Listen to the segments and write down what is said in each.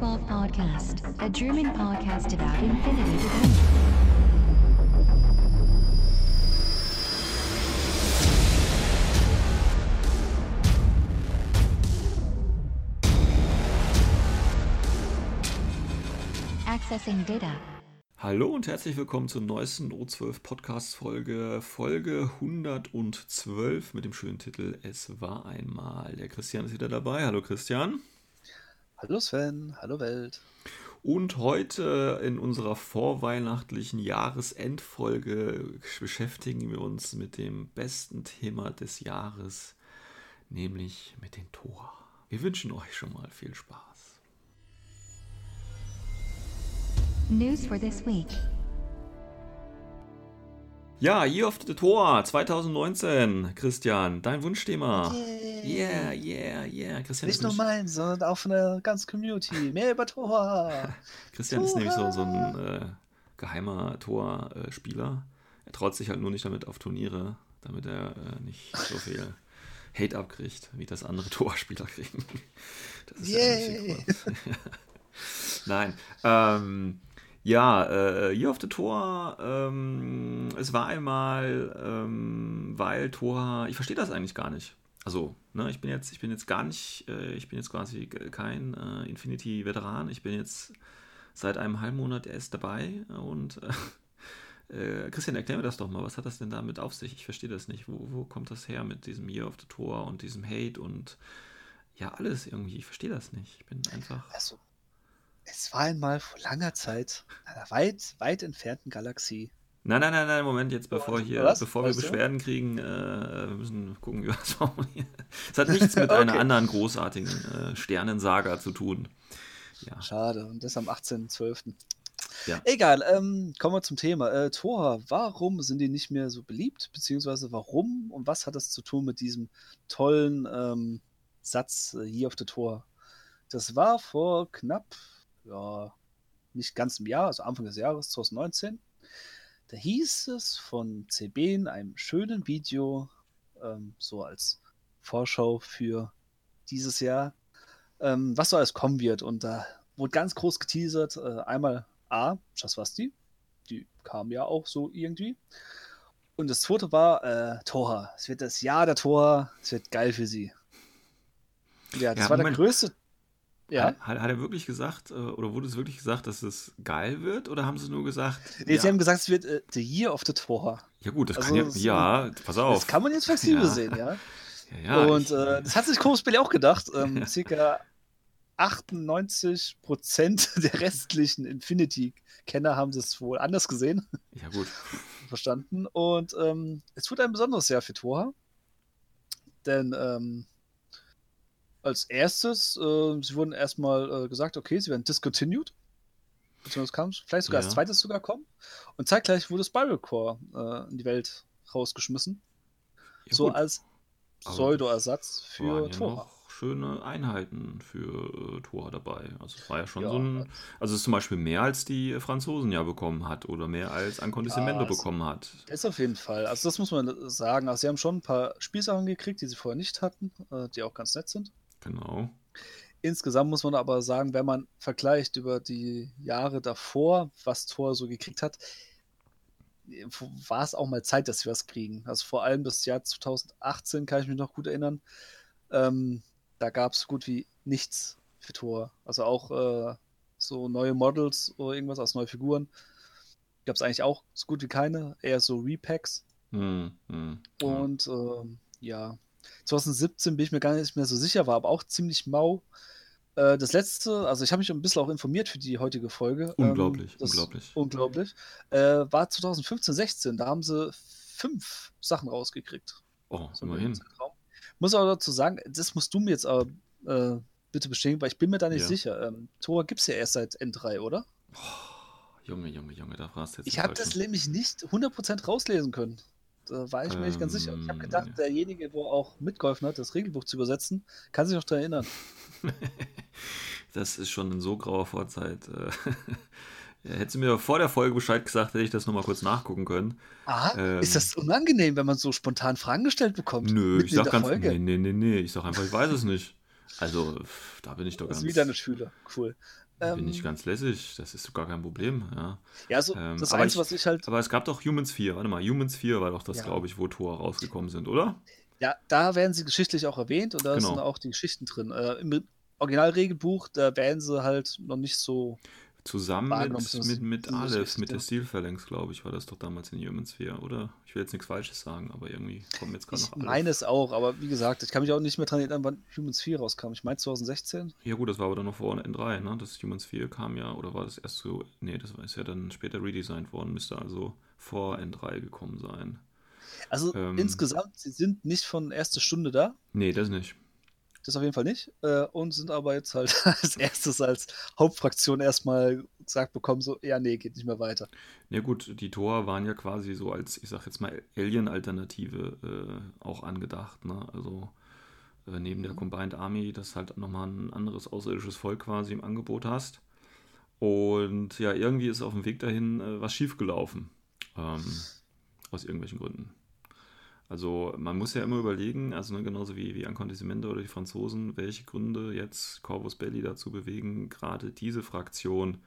Welcome to the O12 Podcast, a German podcast about infinity. Accessing Data. Hallo und herzlich willkommen zur neuesten O12 Podcast Folge, Folge 112 mit dem schönen Titel Es war einmal. Der Christian ist wieder dabei. Hallo Christian. Hallo Sven, hallo Welt. Und heute in unserer vorweihnachtlichen Jahresendfolge beschäftigen wir uns mit dem besten Thema des Jahres, nämlich mit den Tor. Wir wünschen euch schon mal viel Spaß. News for this week. Ja, Year of the Tor 2019, Christian, dein Wunschthema. Yeah, yeah, yeah. Christian Nicht ist nur nämlich- mein, sondern auch von der ganzen Community. Mehr über Tor. Christian ist nämlich so, so ein äh, geheimer Torspieler. Er traut sich halt nur nicht damit auf Turniere, damit er äh, nicht so viel Hate abkriegt, wie das andere Torspieler kriegen. Das ist ja der Grund. Nein. Ähm, ja, äh, Year of the Tor, ähm, es war einmal, ähm, weil Tor, ich verstehe das eigentlich gar nicht. Also, ne, ich bin jetzt, ich bin jetzt gar nicht, äh, ich bin jetzt quasi kein äh, Infinity-Veteran. Ich bin jetzt seit einem halben Monat erst dabei und äh, äh, Christian, erklär mir das doch mal. Was hat das denn damit auf sich? Ich verstehe das nicht. Wo, wo kommt das her mit diesem Year of the Tor und diesem Hate und ja, alles irgendwie. Ich verstehe das nicht. Ich bin einfach. Also, es war einmal vor langer Zeit in einer weit, weit entfernten Galaxie. Nein, nein, nein, nein, Moment, jetzt bevor hier, Was? bevor wir Weißt du? Beschwerden kriegen, äh, wir müssen gucken, wie wir das formulieren. Es hat nichts mit einer Okay. anderen großartigen äh, Sternensaga zu tun. Ja. Schade, und das am 18.12. Ja. Egal, ähm, kommen wir zum Thema. Äh, Tor, warum sind die nicht mehr so beliebt? Beziehungsweise warum und was hat das zu tun mit diesem tollen ähm, Satz äh, Year of the Tor? Das war vor knapp, ja, nicht ganz einem Jahr, also Anfang des Jahres 2019. Da hieß es von CB in einem schönen Video, ähm, so als Vorschau für dieses Jahr, ähm, was so alles kommen wird. Und da wurde ganz groß geteasert. Äh, einmal A, Shaswasti, die kam ja auch so irgendwie. Und das zweite war äh, Tora. Es wird das Jahr der Tora. Es wird geil für sie. Ja, das Ja, war Moment. der größte. Ja, Hat, hat, er wirklich gesagt, äh, oder wurde es wirklich gesagt, dass es geil wird, oder haben sie nur gesagt, nee, ja, sie haben gesagt, es wird äh, the Year of the Tora. ja gut, das also kann ja, so- ja, pass auf. Das kann man jetzt flexibel Ja. sehen, ja. ja, und ich, äh, das hat sich Kobsbelli auch gedacht. Ähm, circa 98% der restlichen Infinity-Kenner haben das wohl anders gesehen, ja gut, verstanden. Und ähm, es wird ein besonderes Jahr für Toha. Denn ähm, als erstes, äh, sie wurden erstmal äh, gesagt, okay, sie werden discontinued. Beziehungsweise kam vielleicht sogar Ja. als zweites sogar kommen. Und zeitgleich wurde Spiral Core äh, in die Welt rausgeschmissen. ja, so gut. als Pseudo-Ersatz für ja Tora. schöne Einheiten für äh, Tor dabei. Also es war ja schon Ja, so ein, also es ist zum Beispiel mehr als die Franzosen ja bekommen hat oder mehr als Ancondissimento Ja, bekommen hat. Ist auf jeden Fall. Also das muss man sagen. Also sie haben schon ein paar Spielsachen gekriegt, die sie vorher nicht hatten, äh, die auch ganz nett sind. Genau. Insgesamt muss man aber sagen, wenn man vergleicht über die Jahre davor, was Thor so gekriegt hat, war es auch mal Zeit, dass sie was kriegen. Also vor allem das Jahr 2018 kann ich mich noch gut erinnern. Ähm, da gab es so gut wie nichts für Thor. Also auch äh, so neue Models oder irgendwas aus neuen Figuren. Gab es eigentlich auch so gut wie keine, eher so Repacks. Hm, ja. Und ähm, ja, 2017 bin ich mir gar nicht mehr so sicher, war aber auch ziemlich mau. Äh, das letzte, also ich habe mich ein bisschen auch informiert für die heutige Folge. Unglaublich, Ähm, unglaublich. Unglaublich. Äh, war 2015, 16, da haben sie fünf Sachen rausgekriegt. Oh, So im immerhin. Muss aber dazu sagen, das musst du mir jetzt aber äh, bitte bestätigen, weil ich bin mir da nicht Ja. sicher. Ähm, Tor gibt es ja erst seit N3, oder? Junge, Junge, Junge, da fragst du jetzt Ich habe das nämlich nicht 100% rauslesen können. Da war ich mir nicht ganz sicher. Ich habe Ähm, gedacht, derjenige, wo auch mitgeholfen hat, das Regelbuch zu übersetzen, kann sich noch daran erinnern. Das ist schon in so grauer Vorzeit. Äh, hättest du mir vor der Folge Bescheid gesagt, hätte ich das nochmal kurz nachgucken können. Ah, Ähm, ist das unangenehm, wenn man so spontan Fragen gestellt bekommt? Nö, ich sag ganz, Folge? nee, nee, nee, ich sag einfach, ich weiß es nicht. Also, da bin ich doch Das ganz, ist wieder eine Schüler. Cool. Da bin Ähm, ich ganz lässig. Das ist gar kein Problem, ja. ja, so Ähm, das aber Einzige, was ich halt. Aber es gab doch Humans 4, warte mal, Humans 4 war doch das, Ja. glaube ich, wo Tor rausgekommen sind, oder? Ja, da werden sie geschichtlich auch erwähnt und da Genau. sind auch die Geschichten drin. Äh, Im Originalregelbuch, da werden sie halt noch nicht so. Zusammen mit, mit, mit Aleph, mit der ja. Stilphalanx, glaube ich, war das doch damals in Humans 4, oder? Ich will jetzt nichts Falsches sagen, aber irgendwie kommt mir jetzt gerade noch Aleph. meine es auch, aber wie gesagt, ich kann mich auch nicht mehr dran erinnern, wann Humans 4 rauskam. Ich meine 2016. Ja gut, das war aber dann noch vor N3, ne? Das Humans 4 kam ja, oder war das erst so, nee, das ist ja dann später redesigned worden, müsste also vor N3 gekommen sein. Also Ähm. insgesamt, sie sind nicht von erster Stunde da. Nee, das nicht. Das auf jeden Fall nicht. Äh, und sind aber jetzt halt als erstes als Hauptfraktion erstmal gesagt bekommen, so, ja, nee, geht nicht mehr weiter. Ja gut, die Tor waren ja quasi so als, ich sag jetzt mal, Alien-Alternative äh, auch angedacht, ne? Also äh, neben der Combined Army, dass halt nochmal ein anderes außerirdisches Volk quasi im Angebot hast. Und ja, irgendwie ist auf dem Weg dahin äh, was schiefgelaufen. Ähm, aus irgendwelchen Gründen. Also man muss ja immer überlegen, also ne, genauso wie, wie Ankondissimento oder die Franzosen, welche Gründe jetzt Corvus Belli dazu bewegen, gerade diese Fraktion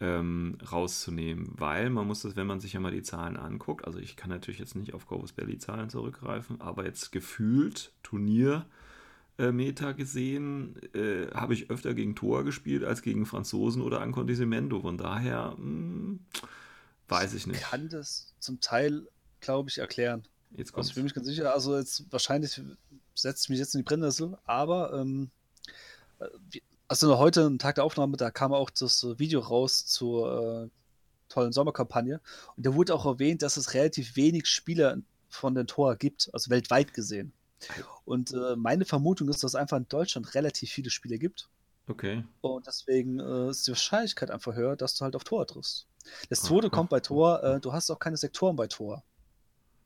ähm, rauszunehmen. Weil man muss das, wenn man sich ja mal die Zahlen anguckt, also ich kann natürlich jetzt nicht auf Corvus Belli Zahlen zurückgreifen, aber jetzt gefühlt Turnier äh, Meta gesehen, äh, habe ich öfter gegen Tor gespielt als gegen Franzosen oder Ankondissimento. Von daher hm, weiß ich nicht. Kann das zum Teil, glaube ich, erklären. Jetzt Also kommt's. ich bin mich ganz sicher, also jetzt wahrscheinlich setze ich mich jetzt in die Brennnessel, aber ähm, äh, also heute, ein Tag der Aufnahme, da kam auch das äh, Video raus zur äh, tollen Sommerkampagne und da wurde auch erwähnt, dass es relativ wenig Spieler von den Tor gibt, also weltweit gesehen. Und äh, meine Vermutung ist, dass es einfach in Deutschland relativ viele Spieler gibt Okay. und deswegen äh, ist die Wahrscheinlichkeit einfach höher, dass du halt auf Tor triffst. Das Aha. zweite kommt bei Tor, äh, du hast auch keine Sektoren bei Tor.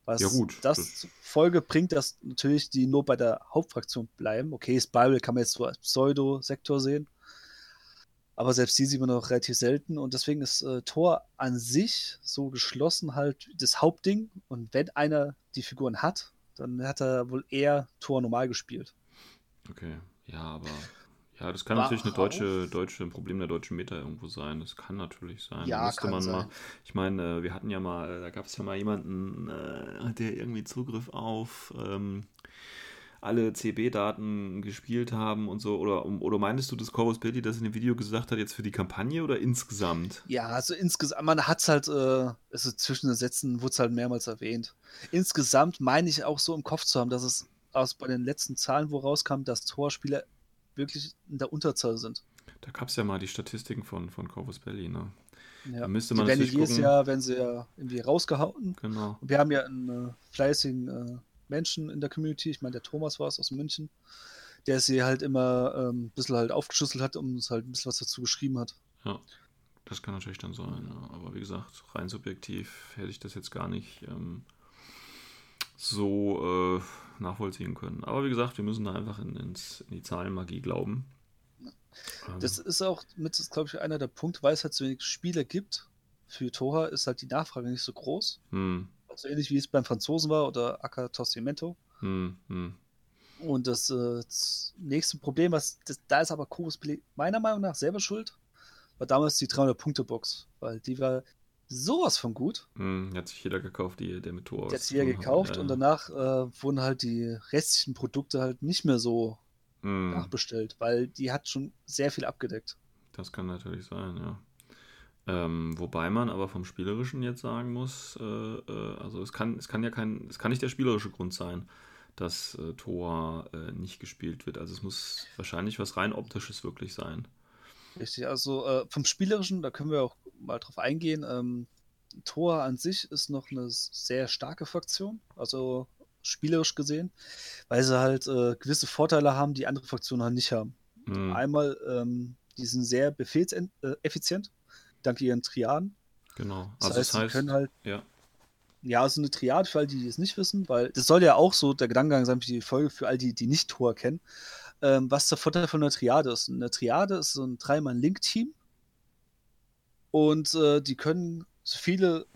Was Ja, gut, das Folge bringt, dass natürlich die nur bei der Hauptfraktion bleiben. Okay, Spiral kann man jetzt so als Pseudo-Sektor sehen. Aber selbst die sieht man noch relativ selten und deswegen ist äh, Tor an sich so geschlossen halt das Hauptding. Und wenn einer die Figuren hat, dann hat er wohl eher Tor normal gespielt. Okay. Ja, aber ja, das kann War natürlich eine deutsche, deutsche, ein Problem der deutschen Meta irgendwo sein. Das kann natürlich sein. Ja, müsste kann man sein. mal. Ich meine, äh, wir hatten ja mal, da gab es ja mal jemanden, äh, der irgendwie Zugriff auf ähm, alle CB-Daten gespielt haben und so. Oder, oder meinst du, dass Corvus Belli das in dem Video gesagt hat, jetzt für die Kampagne oder insgesamt? Ja, also insgesamt, man hat es halt, äh, also zwischen den Sätzen wurde es halt mehrmals erwähnt. Insgesamt meine ich auch so im Kopf zu haben, dass es aus bei den letzten Zahlen, wo rauskam, dass Torspieler wirklich in der Unterzahl sind. Da gab es ja mal die Statistiken von, von Corvus Belli, ne? Ja. Da müsste Die man werden natürlich jedes gucken. Jahr, werden sie ja irgendwie rausgehauen. Genau. Und wir haben ja einen äh, fleißigen äh, Menschen in der Community, ich meine, der Thomas war es aus München, der sie halt immer ähm, ein bisschen halt aufgeschlüsselt hat und uns halt ein bisschen was dazu geschrieben hat. Ja, das kann natürlich dann sein, ja. aber wie gesagt, rein subjektiv hätte ich das jetzt gar nicht ähm, so äh, nachvollziehen können. Aber wie gesagt, wir müssen da einfach in, ins, in die Zahlenmagie glauben. Ähm, Das ist auch mit, glaube ich, einer der Punkte, weil es halt so wenig Spieler gibt. Für Toha ist halt die Nachfrage nicht so groß. hm, Also ähnlich wie es beim Franzosen war oder Aka Tossimento. hm, hm. Und das, äh, das nächste Problem, was das, da ist aber Kobus meiner Meinung nach selber schuld, war damals die 300-Punkte-Box, weil die war sowas von gut. Hm, hat sich jeder gekauft, die, der mit Tor hat tun hat. gekauft Ja, und danach äh, wurden halt die restlichen Produkte halt nicht mehr so Hm, nachbestellt, weil die hat schon sehr viel abgedeckt. das kann natürlich sein, ja. Ähm, wobei man aber vom Spielerischen jetzt sagen muss, äh, äh, also es kann, es kann ja kein, es kann nicht der spielerische Grund sein, dass äh, Tor äh, nicht gespielt wird. Also es muss wahrscheinlich was rein optisches wirklich sein. Richtig, also äh, vom Spielerischen, da können wir auch mal drauf eingehen. Ähm, Tor an sich ist noch eine sehr starke Fraktion, also spielerisch gesehen, weil sie halt äh, gewisse Vorteile haben, die andere Fraktionen halt nicht haben. Hm, Einmal, ähm, die sind sehr befehlseffizient, dank ihren Triaden. genau. Das Also heißt, das heißt, sie können halt, ja, ja, also eine Triade für all die, die es nicht wissen, weil das soll ja auch so der Gedankengang sein für die Folge, für all die, die nicht Tor kennen. Ähm, was der Vorteil von einer Triade ist. Eine Triade ist so ein Dreimann-Link-Team und äh, die können so viele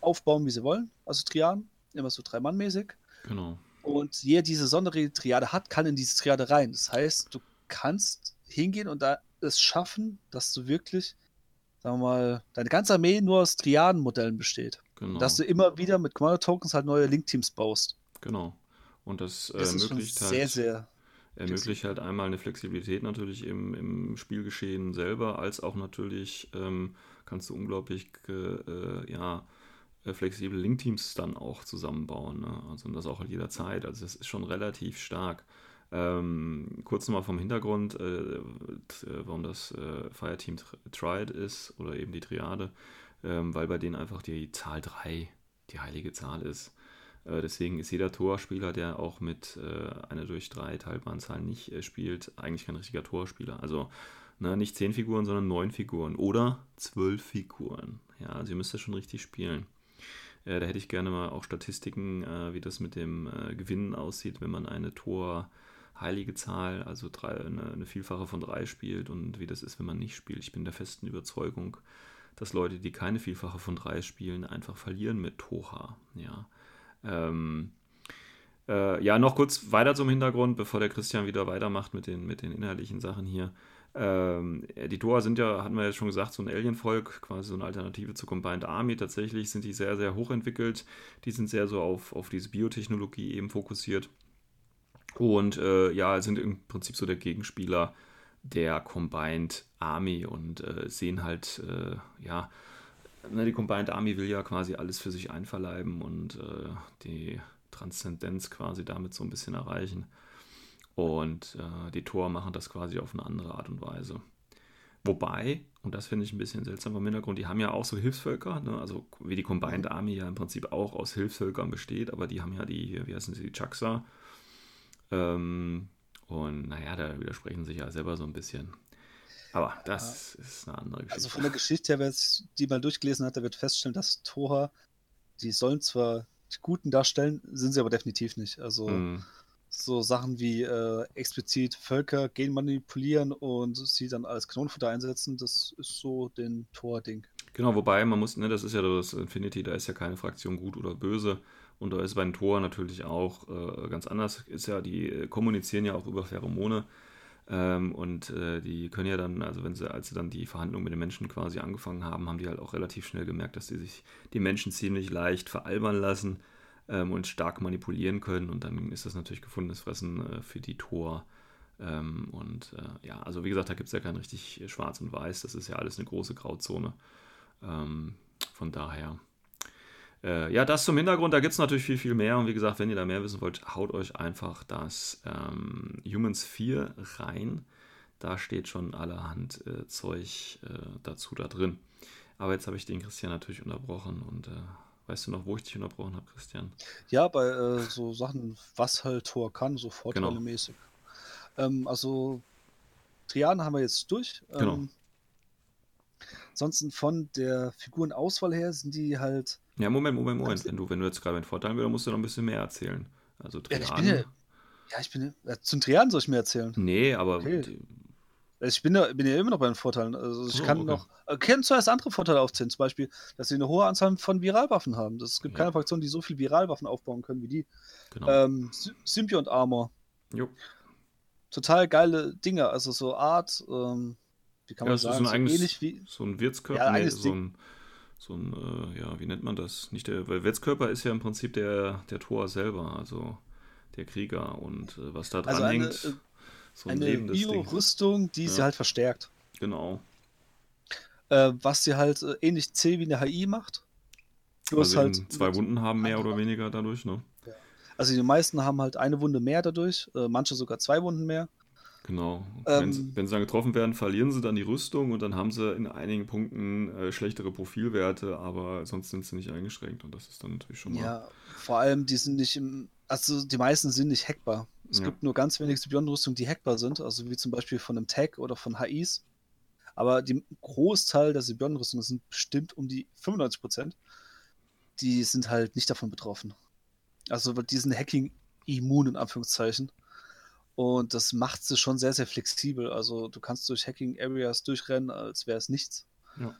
aufbauen, wie sie wollen, also Triaden, immer so Drei-Mann-mäßig. genau. Und jeder diese Sonderregel Triade hat, kann in diese Triade rein. Das heißt, du kannst hingehen und da es schaffen, dass du wirklich, sagen wir mal, deine ganze Armee nur aus Triaden-Modellen besteht. Genau. Dass du immer wieder mit Commander-Tokens halt neue Link-Teams baust. Genau. Und das, äh, Das ist schon ermöglicht halt. sehr, sehr. Ermöglicht halt einmal eine Flexibilität natürlich im, im Spielgeschehen selber, als auch natürlich ähm, kannst du unglaublich äh, ja, äh, flexible Link-Teams dann auch zusammenbauen. Ne? Also und das auch jederzeit. Also das ist schon relativ stark. Ähm, kurz nochmal vom Hintergrund, äh, äh, warum das äh, Fireteam Tr- Triad ist oder eben die Triade, ähm, weil bei denen einfach die Zahl 3 die heilige Zahl ist. Äh, deswegen ist jeder Torspieler, der auch mit äh, einer durch drei teilbaren Zahl nicht äh, spielt, eigentlich kein richtiger Torspieler. Also ne, nicht zehn Figuren, sondern neun Figuren oder zwölf Figuren. Ja, also ihr müsst das schon richtig spielen. Da hätte ich gerne mal auch Statistiken, wie das mit dem Gewinnen aussieht, wenn man eine Tor heilige Zahl, also drei, eine, eine Vielfache von drei spielt und wie das ist, wenn man nicht spielt. Ich bin der festen Überzeugung, dass Leute, die keine Vielfache von drei spielen, einfach verlieren mit Toha. Ja. Ähm, äh, ja, noch kurz weiter zum Hintergrund, bevor der Christian wieder weitermacht mit den, mit den inhaltlichen Sachen hier. Ähm, die Toa sind ja, hatten wir jetzt schon gesagt, so ein Alien-Volk, quasi so eine Alternative zur Combined Army. Tatsächlich sind die sehr, sehr hochentwickelt. Die sind sehr so auf, auf diese Biotechnologie eben fokussiert. Und äh, ja, sind im Prinzip so der Gegenspieler der Combined Army und äh, sehen halt, äh, ja, die Combined Army will ja quasi alles für sich einverleiben und äh, die Transzendenz quasi damit so ein bisschen erreichen. Und äh, die Tor machen das quasi auf eine andere Art und Weise. Wobei, und das finde ich ein bisschen seltsam vom Hintergrund, die haben ja auch so Hilfsvölker, ne? also wie die Combined Army ja im Prinzip auch aus Hilfsvölkern besteht, aber die haben ja die, wie heißen sie, die Chaksa. Ähm, und naja, da widersprechen sich ja selber so ein bisschen. Aber das ist eine andere Geschichte. Also von der Geschichte her, wer es die mal durchgelesen hat, der wird feststellen, dass Tora, die sollen zwar die Guten darstellen, sind sie aber definitiv nicht. Also Mm, so Sachen wie äh, explizit Völker genmanipulieren und sie dann als Kanonenfutter einsetzen, das ist so den Tor-Ding. Genau, wobei man muss, ne, das ist ja das Infinity, da ist ja keine Fraktion gut oder böse. Und da ist bei den Toren natürlich auch äh, ganz anders. Ist ja, die äh, kommunizieren ja auch über Pheromone. Ähm, und äh, die können ja dann, also wenn sie, als sie dann die Verhandlungen mit den Menschen quasi angefangen haben, haben die halt auch relativ schnell gemerkt, dass die sich die Menschen ziemlich leicht veralbern lassen ähm, und stark manipulieren können. Und dann ist das natürlich gefundenes Fressen äh, für die Tor. Ähm, und äh, ja, also wie gesagt, da gibt es ja kein richtig Schwarz und Weiß. Das ist ja alles eine große Grauzone. Ähm, von daher. Äh, ja, das zum Hintergrund, da gibt es natürlich viel, viel mehr. Und wie gesagt, wenn ihr da mehr wissen wollt, haut euch einfach das ähm, Humans 4 rein. Da steht schon allerhand äh, Zeug äh, dazu da drin. Aber jetzt habe ich den Christian natürlich unterbrochen. Und äh, weißt du noch, wo ich dich unterbrochen habe, Christian? Ja, bei äh, so Sachen, was halt Tor kann, so Genau. vorteilemäßig. Ähm, also Triaden haben wir jetzt durch. Genau. Ähm, ansonsten von der Figurenauswahl her sind die halt. Ja, Moment, Moment, Moment. Wenn du, wenn du jetzt gerade einen Vorteil willst, dann musst du noch ein bisschen mehr erzählen. Also Ja, ich Triaden. bin ja, ja, ich bin ja, zum Triaden soll ich mir erzählen. Nee, aber Okay. die- Also ich bin ja, bin ja immer noch bei den Vorteilen. Also ich So, kann okay. noch, äh, kann zuerst andere Vorteile aufzählen. Zum Beispiel, dass sie eine hohe Anzahl von Viralwaffen haben. Es gibt Ja. keine Fraktion, die so viel Viralwaffen aufbauen können wie die. genau. Ähm, Sy- Symbiont Armor. jo. Total geile Dinge. Also so Art, ähm, wie kann Ja, man sagen, ein eigenes- so ähnlich wie. So ein Wirtskörper, Ja, nee, eigenes so ein, so ein äh, ja, wie nennt man das? Nicht der, weil Wirtskörper ist ja im Prinzip der, der Tor selber, also der Krieger und äh, was da dran Also eine, hängt, äh, so ein Eine. Bio-Rüstung, die sie Ja. halt verstärkt. Genau. Äh, was sie halt äh, ähnlich C wie eine HI macht. Bloß Also halt. eben zwei Wunden haben mehr oder weniger dadurch, ne? Also die meisten haben halt eine Wunde mehr dadurch, äh, manche sogar zwei Wunden mehr. Genau. Ähm, wenn, sie, wenn sie dann getroffen werden, verlieren sie dann die Rüstung und dann haben sie in einigen Punkten äh, schlechtere Profilwerte, aber sonst sind sie nicht eingeschränkt und das ist dann natürlich schon mal. Ja, vor allem, die sind nicht im. Also die meisten sind nicht hackbar. Es Ja. gibt nur ganz wenige Symbionenrüstungen, die hackbar sind, also wie zum Beispiel von einem Tag oder von HIs. Aber die Großteil der Symbionenrüstungen sind bestimmt um die 95%. Die sind halt nicht davon betroffen. Also die sind Hacking immun in Anführungszeichen. Und das macht sie schon sehr, sehr flexibel. Also du kannst durch Hacking Areas durchrennen, als wäre es nichts. Ja.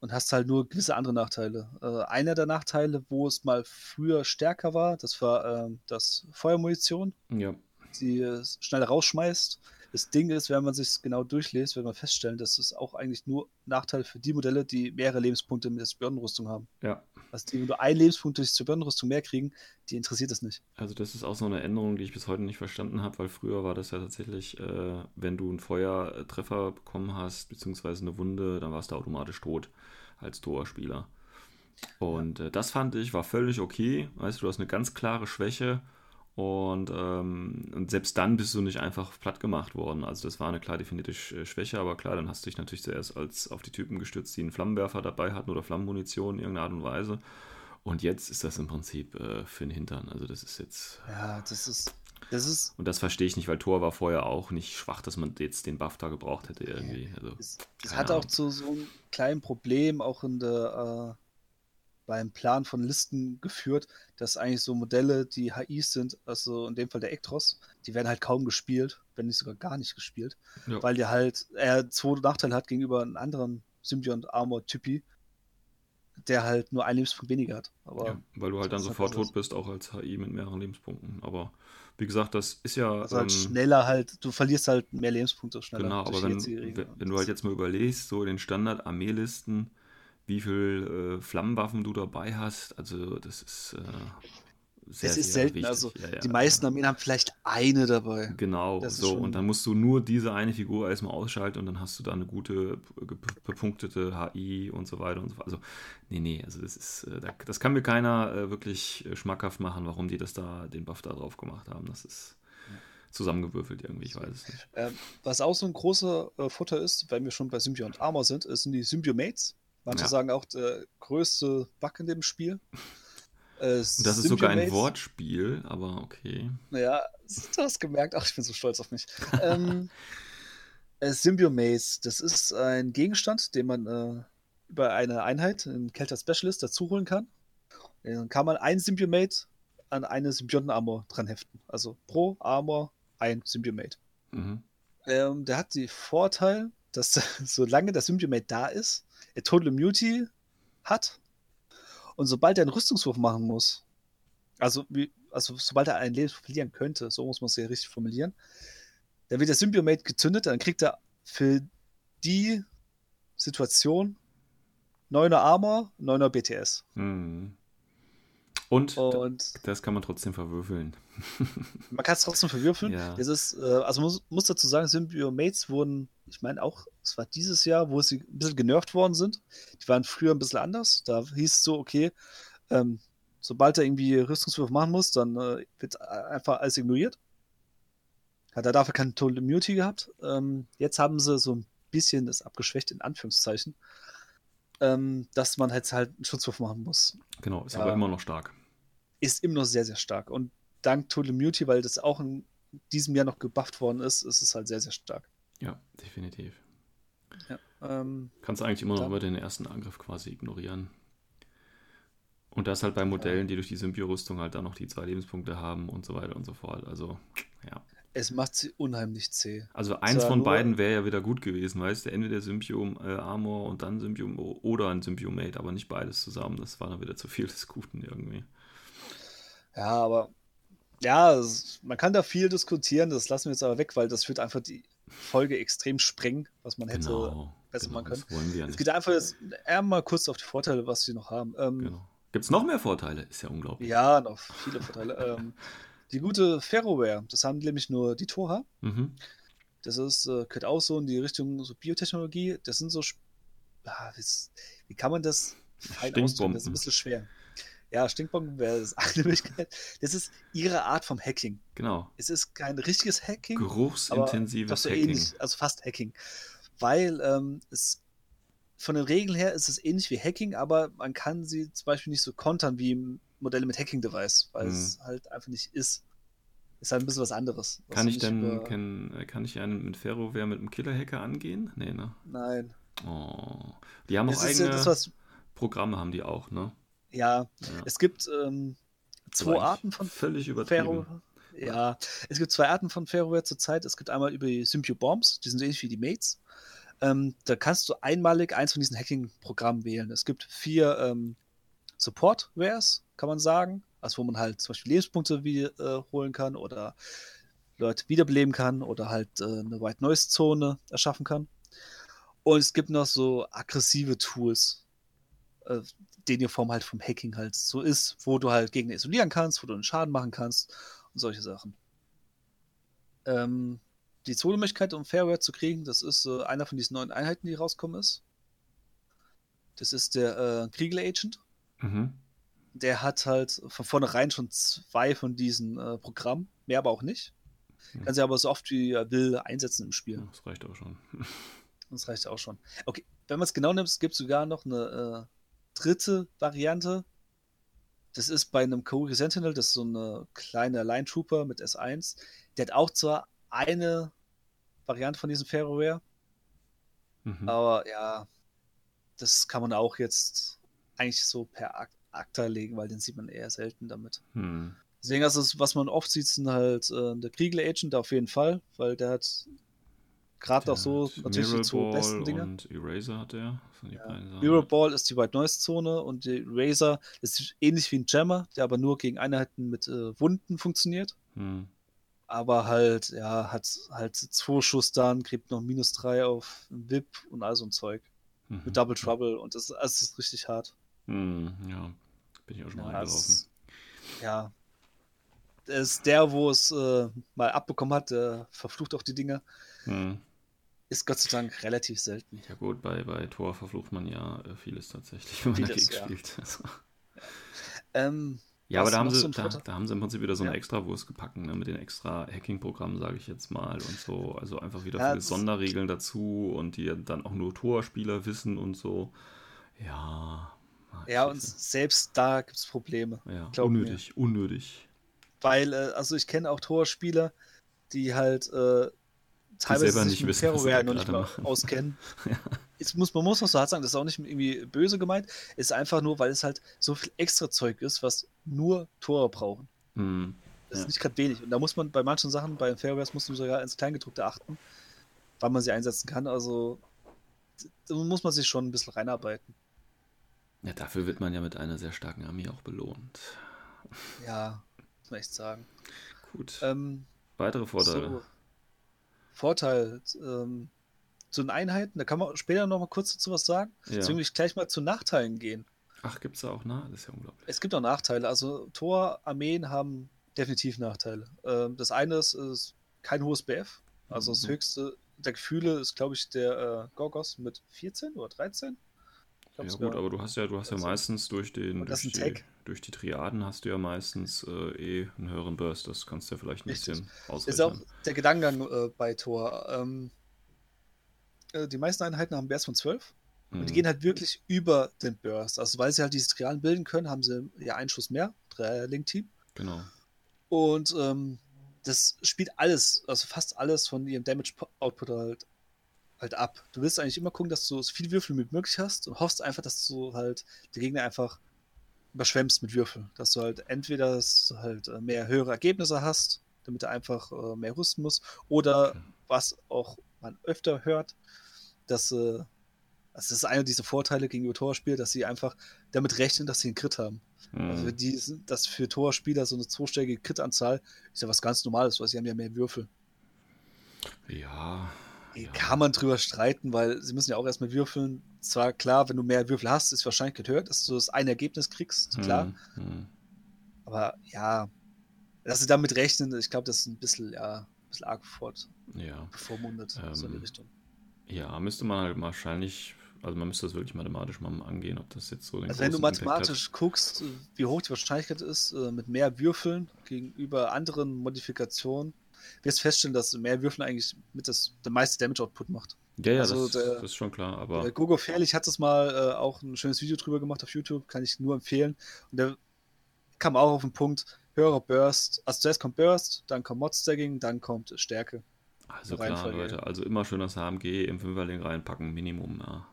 Und hast halt nur gewisse andere Nachteile. Äh, einer der Nachteile, wo es mal früher stärker war, das war ähm, das Feuermunition, ja. die äh, schneller rausschmeißt, Das Ding ist, wenn man sich genau durchliest, wird man feststellen, dass es auch eigentlich nur Nachteil für die Modelle, die mehrere Lebenspunkte mit der Spionenrüstung haben. Ja. Also die nur einen Lebenspunkt durch die Spionenrüstung mehr kriegen, die interessiert es nicht. Also das ist auch so eine Änderung, die ich bis heute nicht verstanden habe, weil früher war das ja tatsächlich, äh, wenn du einen Feuertreffer bekommen hast, beziehungsweise eine Wunde, dann warst du automatisch tot als Torspieler. Und äh, das fand ich, war völlig okay. Weißt du, du hast eine ganz klare Schwäche und, ähm, und selbst dann bist du nicht einfach platt gemacht worden. Also das war eine klar definierte Schwäche, aber klar, dann hast du dich natürlich zuerst als auf die Typen gestützt, die einen Flammenwerfer dabei hatten oder Flammenmunition in irgendeiner Art und Weise. Und jetzt ist das im Prinzip äh, für den Hintern. Also das ist jetzt. Ja, das ist. Das ist. Und das verstehe ich nicht, weil Thor war vorher auch nicht schwach, dass man jetzt den Buff da gebraucht hätte irgendwie. Also, es, es hat auch zu so einem kleinen Problem auch in der äh, beim Plan von Listen geführt, dass eigentlich so Modelle, die HIs sind, also in dem Fall der Ektros, die werden halt kaum gespielt, wenn nicht sogar gar nicht gespielt, ja. weil der halt er zwei Nachteile hat gegenüber einem anderen Symbiont Armor Typi, der halt nur einen Lebenspunkt weniger hat. Aber ja, weil du halt dann sofort halt tot bist, auch als HI mit mehreren Lebenspunkten. Aber wie gesagt, das ist ja. Also halt ähm, schneller halt, du verlierst halt mehr Lebenspunkte schneller. Genau, aber wenn, wenn, wenn du halt jetzt mal überlegst, so den Standard-Armeelisten, wie viel äh, Flammenwaffen du dabei hast. Also das ist äh, sehr, es ist sehr selten. Wichtig. Also ja, ja, die meisten Armeen haben vielleicht eine dabei. Genau, das so und dann musst du nur diese eine Figur erstmal ausschalten und dann hast du da eine gute bepunktete HI und so weiter und so fort. Also nee, nee, also das ist äh, das kann mir keiner äh, wirklich äh, schmackhaft machen, warum die das da den Buff da drauf gemacht haben. Das ist zusammengewürfelt irgendwie, ich weiß es nicht. Ähm, was auch so ein großer äh, Futter ist, wenn wir schon bei Symbio und Armor sind, sind die Symbiomates. Manche ja. sagen auch der größte Bug in dem Spiel. Äh, das ist sogar ein Wortspiel, aber okay. Naja, du hast gemerkt, ach, ich bin so stolz auf mich. ähm, äh, Symbiomaze, das ist ein Gegenstand, den man äh, über eine Einheit, einen Kelter Specialist, dazu holen kann. Dann kann man ein Symbiomate an eine Symbionten-Armor dran heften. Also pro Armor ein Symbiomate. Mhm. Ähm, der hat den Vorteil, dass solange der Symbiomate da ist, Total Immunity hat. Und sobald er einen Rüstungswurf machen muss, also, also sobald er einen Leben verlieren könnte, so muss man es ja richtig formulieren, dann wird der Symbiomate gezündet, dann kriegt er für die Situation 9er Armor, 9er BTS. Mhm. Und, und, das kann man trotzdem verwürfeln. man kann es trotzdem verwürfeln. Ja. Das ist, äh, also muss, muss dazu sagen, Symbiomates wurden ich meine auch, es war dieses Jahr, wo sie ein bisschen genervt worden sind. Die waren früher ein bisschen anders. Da hieß es so, okay, ähm, sobald er irgendwie Rüstungswurf machen muss, dann äh, wird einfach alles ignoriert. Hat er dafür keine Total Immunity gehabt. Ähm, jetzt haben sie so ein bisschen das abgeschwächt, in Anführungszeichen, ähm, dass man jetzt halt einen Schutzwurf machen muss. Genau, ist ja, aber immer noch stark. Ist immer noch sehr, sehr stark. Und dank Total Immunity, weil das auch in diesem Jahr noch gebufft worden ist, ist es halt sehr, sehr stark. Ja, definitiv. Ja, ähm, Kannst du eigentlich immer noch über den ersten Angriff quasi ignorieren. Und das halt bei Modellen, die durch die Symbio-Rüstung halt dann noch die zwei Lebenspunkte haben und so weiter und so fort. Also, ja. Es macht sie unheimlich zäh. Also eins von beiden wäre ja wieder gut gewesen, weißt du? Entweder Symbio-Armor äh, und dann Symbio oder ein Symbio-Mate, aber nicht beides zusammen. Das war dann wieder zu viel des Guten irgendwie. Ja, aber ja, man kann da viel diskutieren, das lassen wir jetzt aber weg, weil das führt einfach die Folge extrem sprengen, was man hätte genau, besser genau, machen können. Das wollen wir ja es geht einfach jetzt eher mal kurz auf die Vorteile, was sie noch haben. Ähm, genau. Gibt es noch mehr Vorteile? Ist ja unglaublich. Ja, noch viele Vorteile. ähm, die gute Ferroware, das haben nämlich nur die Toha. Mhm. Das ist, äh, gehört auch so in die Richtung so Biotechnologie. Das sind so, ah, wie, wie, kann man das fein ausdrücken? Das ist ein bisschen schwer. Ja, Stinkbomben wäre das eine Möglichkeit. Das ist ihre Art vom Hacking. Genau. Es ist kein richtiges Hacking. Geruchsintensives so Hacking. Ähnlich, also fast Hacking. Weil ähm, es von den Regeln her ist es ähnlich wie Hacking, aber man kann sie zum Beispiel nicht so kontern wie Modelle mit Hacking-Device, weil mhm. es halt einfach nicht ist. Ist halt ein bisschen was anderes. Kann ich denn, über... kann, äh, kann ich einen mit Ferroware mit einem Killer-Hacker angehen? Nee, ne? Nein. Oh. Die haben auch eigene ja das, was... Programme, haben die auch, ne? Ja, ja. es gibt ähm, zwei Arten von völlig übertrieben. Ja, es gibt zwei Arten von Ferroware zurzeit. Es gibt einmal über die Symbio Bombs, die sind ähnlich wie die Mates. Ähm, da kannst du einmalig eins von diesen Hacking-Programmen wählen. Es gibt vier ähm, Support-Wares, kann man sagen. Also wo man halt zum Beispiel Lebenspunkte wie, äh, holen kann oder Leute wiederbeleben kann oder halt äh, eine White Noise Zone erschaffen kann. Und es gibt noch so aggressive Tools, äh, den die Form halt vom Hacking halt so ist, wo du halt Gegner isolieren kannst, wo du einen Schaden machen kannst und solche Sachen. Ähm, die zweite Möglichkeit, um Fairware zu kriegen, das ist äh, einer von diesen neuen Einheiten, die rauskommen ist. Das ist der äh, Kriegel Agent. Mhm. Der hat halt von vornherein schon zwei von diesen äh, Programmen, mehr aber auch nicht. Mhm. Kann sie aber so oft wie er will einsetzen im Spiel. Das reicht auch schon. Das reicht auch schon. Okay, wenn man es genau nimmt, es gibt sogar noch eine äh, dritte Variante. Das ist bei einem Kauri Sentinel, das ist so eine kleine Line Trooper mit S1. Der hat auch zwar eine Variante von diesem Ferroware, Mhm. aber ja, das kann man auch jetzt eigentlich so per Ak Akta legen, weil den sieht man eher selten damit. Hm. Deswegen, also, was man oft sieht, sind halt äh, der Kriegel Agent auf jeden Fall, weil der hat gerade auch so natürlich die zwei Mirrorball besten Dinge. Und Eraser hat er. Das sind die beiden Sachen. Mirror Ball ist die White Noise Zone und die Razor ist ähnlich wie ein Jammer, der aber nur gegen Einheiten mit äh, Wunden funktioniert. Hm. Aber halt, ja, hat halt zwei Schuss dann, kriegt noch minus drei auf VIP und all so ein Zeug. Mhm. Mit Double Trouble und das, das ist richtig hart. Hm. Ja, bin ich auch schon mal Ja, reingelaufen. es- ja. Ist der, wo es äh, mal abbekommen hat, der verflucht auch die Dinge. Hm. Ist Gott sei Dank relativ selten. Ja gut, bei, bei Tor verflucht man ja äh, vieles tatsächlich, wenn man Vieles, dagegen ja. spielt. Also. Ähm, Ja, aber da haben, sie, so da, da haben sie im Prinzip wieder so eine Ja. Extrawurst gepackt, ne, mit den extra Hacking-Programmen, sage ich jetzt mal, und so. Also einfach wieder Ja, viele Sonderregeln dazu und die dann auch nur Torspieler wissen und so. Ja. Ja, und selbst da gibt es Probleme. ja, glaub mir. unnötig, unnötig. Weil, äh, also ich kenne auch Torspieler, die halt äh, teilweise selber sich nicht wissen, was sie noch nicht mal machen. auskennen. es muss, man muss auch so hart sagen, das ist auch nicht irgendwie böse gemeint, ist einfach nur, weil es halt so viel extra Zeug ist, was nur Tore brauchen. Hm. Das Ja. ist nicht gerade wenig. Und da muss man bei manchen Sachen, bei den Fairwares, muss man sogar ins Kleingedruckte achten, wann man sie einsetzen kann. Also da muss man sich schon ein bisschen reinarbeiten. Ja, dafür wird man ja mit einer sehr starken Armee auch belohnt. Ja, muss man echt sagen. Gut. Ähm, Weitere Vorteile. So, Vorteil ähm, zu den Einheiten, da kann man später noch mal kurz dazu was sagen. Ja. Deswegen will ich gleich mal zu Nachteilen gehen. Ach, gibt's da auch, ne? Das ist ja unglaublich. Es gibt auch Nachteile. Also Tor-Armeen haben definitiv Nachteile. Ähm, das eine ist, ist kein hohes BF. Also das Mhm. höchste der Gefühle ist, glaube ich, der äh, Gorgos mit 14 oder 13. Ja gut, sogar. aber du hast ja, du hast ja meistens durch den durch die, durch die Triaden hast du ja meistens äh, eh einen höheren Burst. Das kannst du ja vielleicht ein Richtig. bisschen ist auch ausrechnen. der Gedankengang äh, bei Tor. Ähm, äh, die meisten Einheiten haben einen BS von 12. Und die Mhm. gehen halt wirklich über den Burst. Also weil sie halt diese Trialen bilden können, haben sie ja einen Schuss mehr, Link-Team. Genau. Und ähm, das spielt alles, also fast alles von ihrem Damage-Output halt, halt ab. Du willst eigentlich immer gucken, dass du so viele Würfel wie möglich hast und hoffst einfach, dass du halt die Gegner einfach überschwemmst mit Würfeln. Dass du halt entweder dass du halt äh, mehr höhere Ergebnisse hast, damit er einfach äh, mehr rüsten muss, oder Okay. was auch man öfter hört, dass äh, also das ist einer dieser Vorteile gegenüber Torspiel, dass sie einfach damit rechnen, dass sie einen Crit haben. Also Mhm. die sind, das für Torspieler so eine zweistellige Crit-Anzahl ist ja was ganz Normales, weil sie haben ja mehr Würfel. Ja. Ja. Kann man drüber streiten, weil sie müssen ja auch erstmal würfeln. Zwar klar, wenn du mehr Würfel hast, ist wahrscheinlich höher, dass du das eine Ergebnis kriegst, klar. Mhm. Mhm. Aber ja, dass sie damit rechnen, ich glaube, das ist ein bisschen, ja, ein bisschen arg fort Ja. bevormundet, so in die Ähm, Richtung. Ja, müsste man halt wahrscheinlich, also man müsste das wirklich mathematisch mal angehen, ob das jetzt so den Also wenn du mathematisch guckst, wie hoch die Wahrscheinlichkeit ist, äh, mit mehr Würfeln gegenüber anderen Modifikationen, wirst feststellen, dass mehr Würfeln eigentlich mit das, der meiste Damage-Output macht. Ja, ja, also das, der- das ist schon klar, aber Gogo Fairlich hat es mal äh, auch ein schönes Video drüber gemacht auf YouTube, kann ich nur empfehlen. Und der kam auch auf den Punkt, höherer Burst, also zuerst kommt Burst, dann kommt Mod-Stacking, dann kommt Stärke. also klar. Leute, also immer schön das HMG im Fünferling reinpacken, Minimum, ja.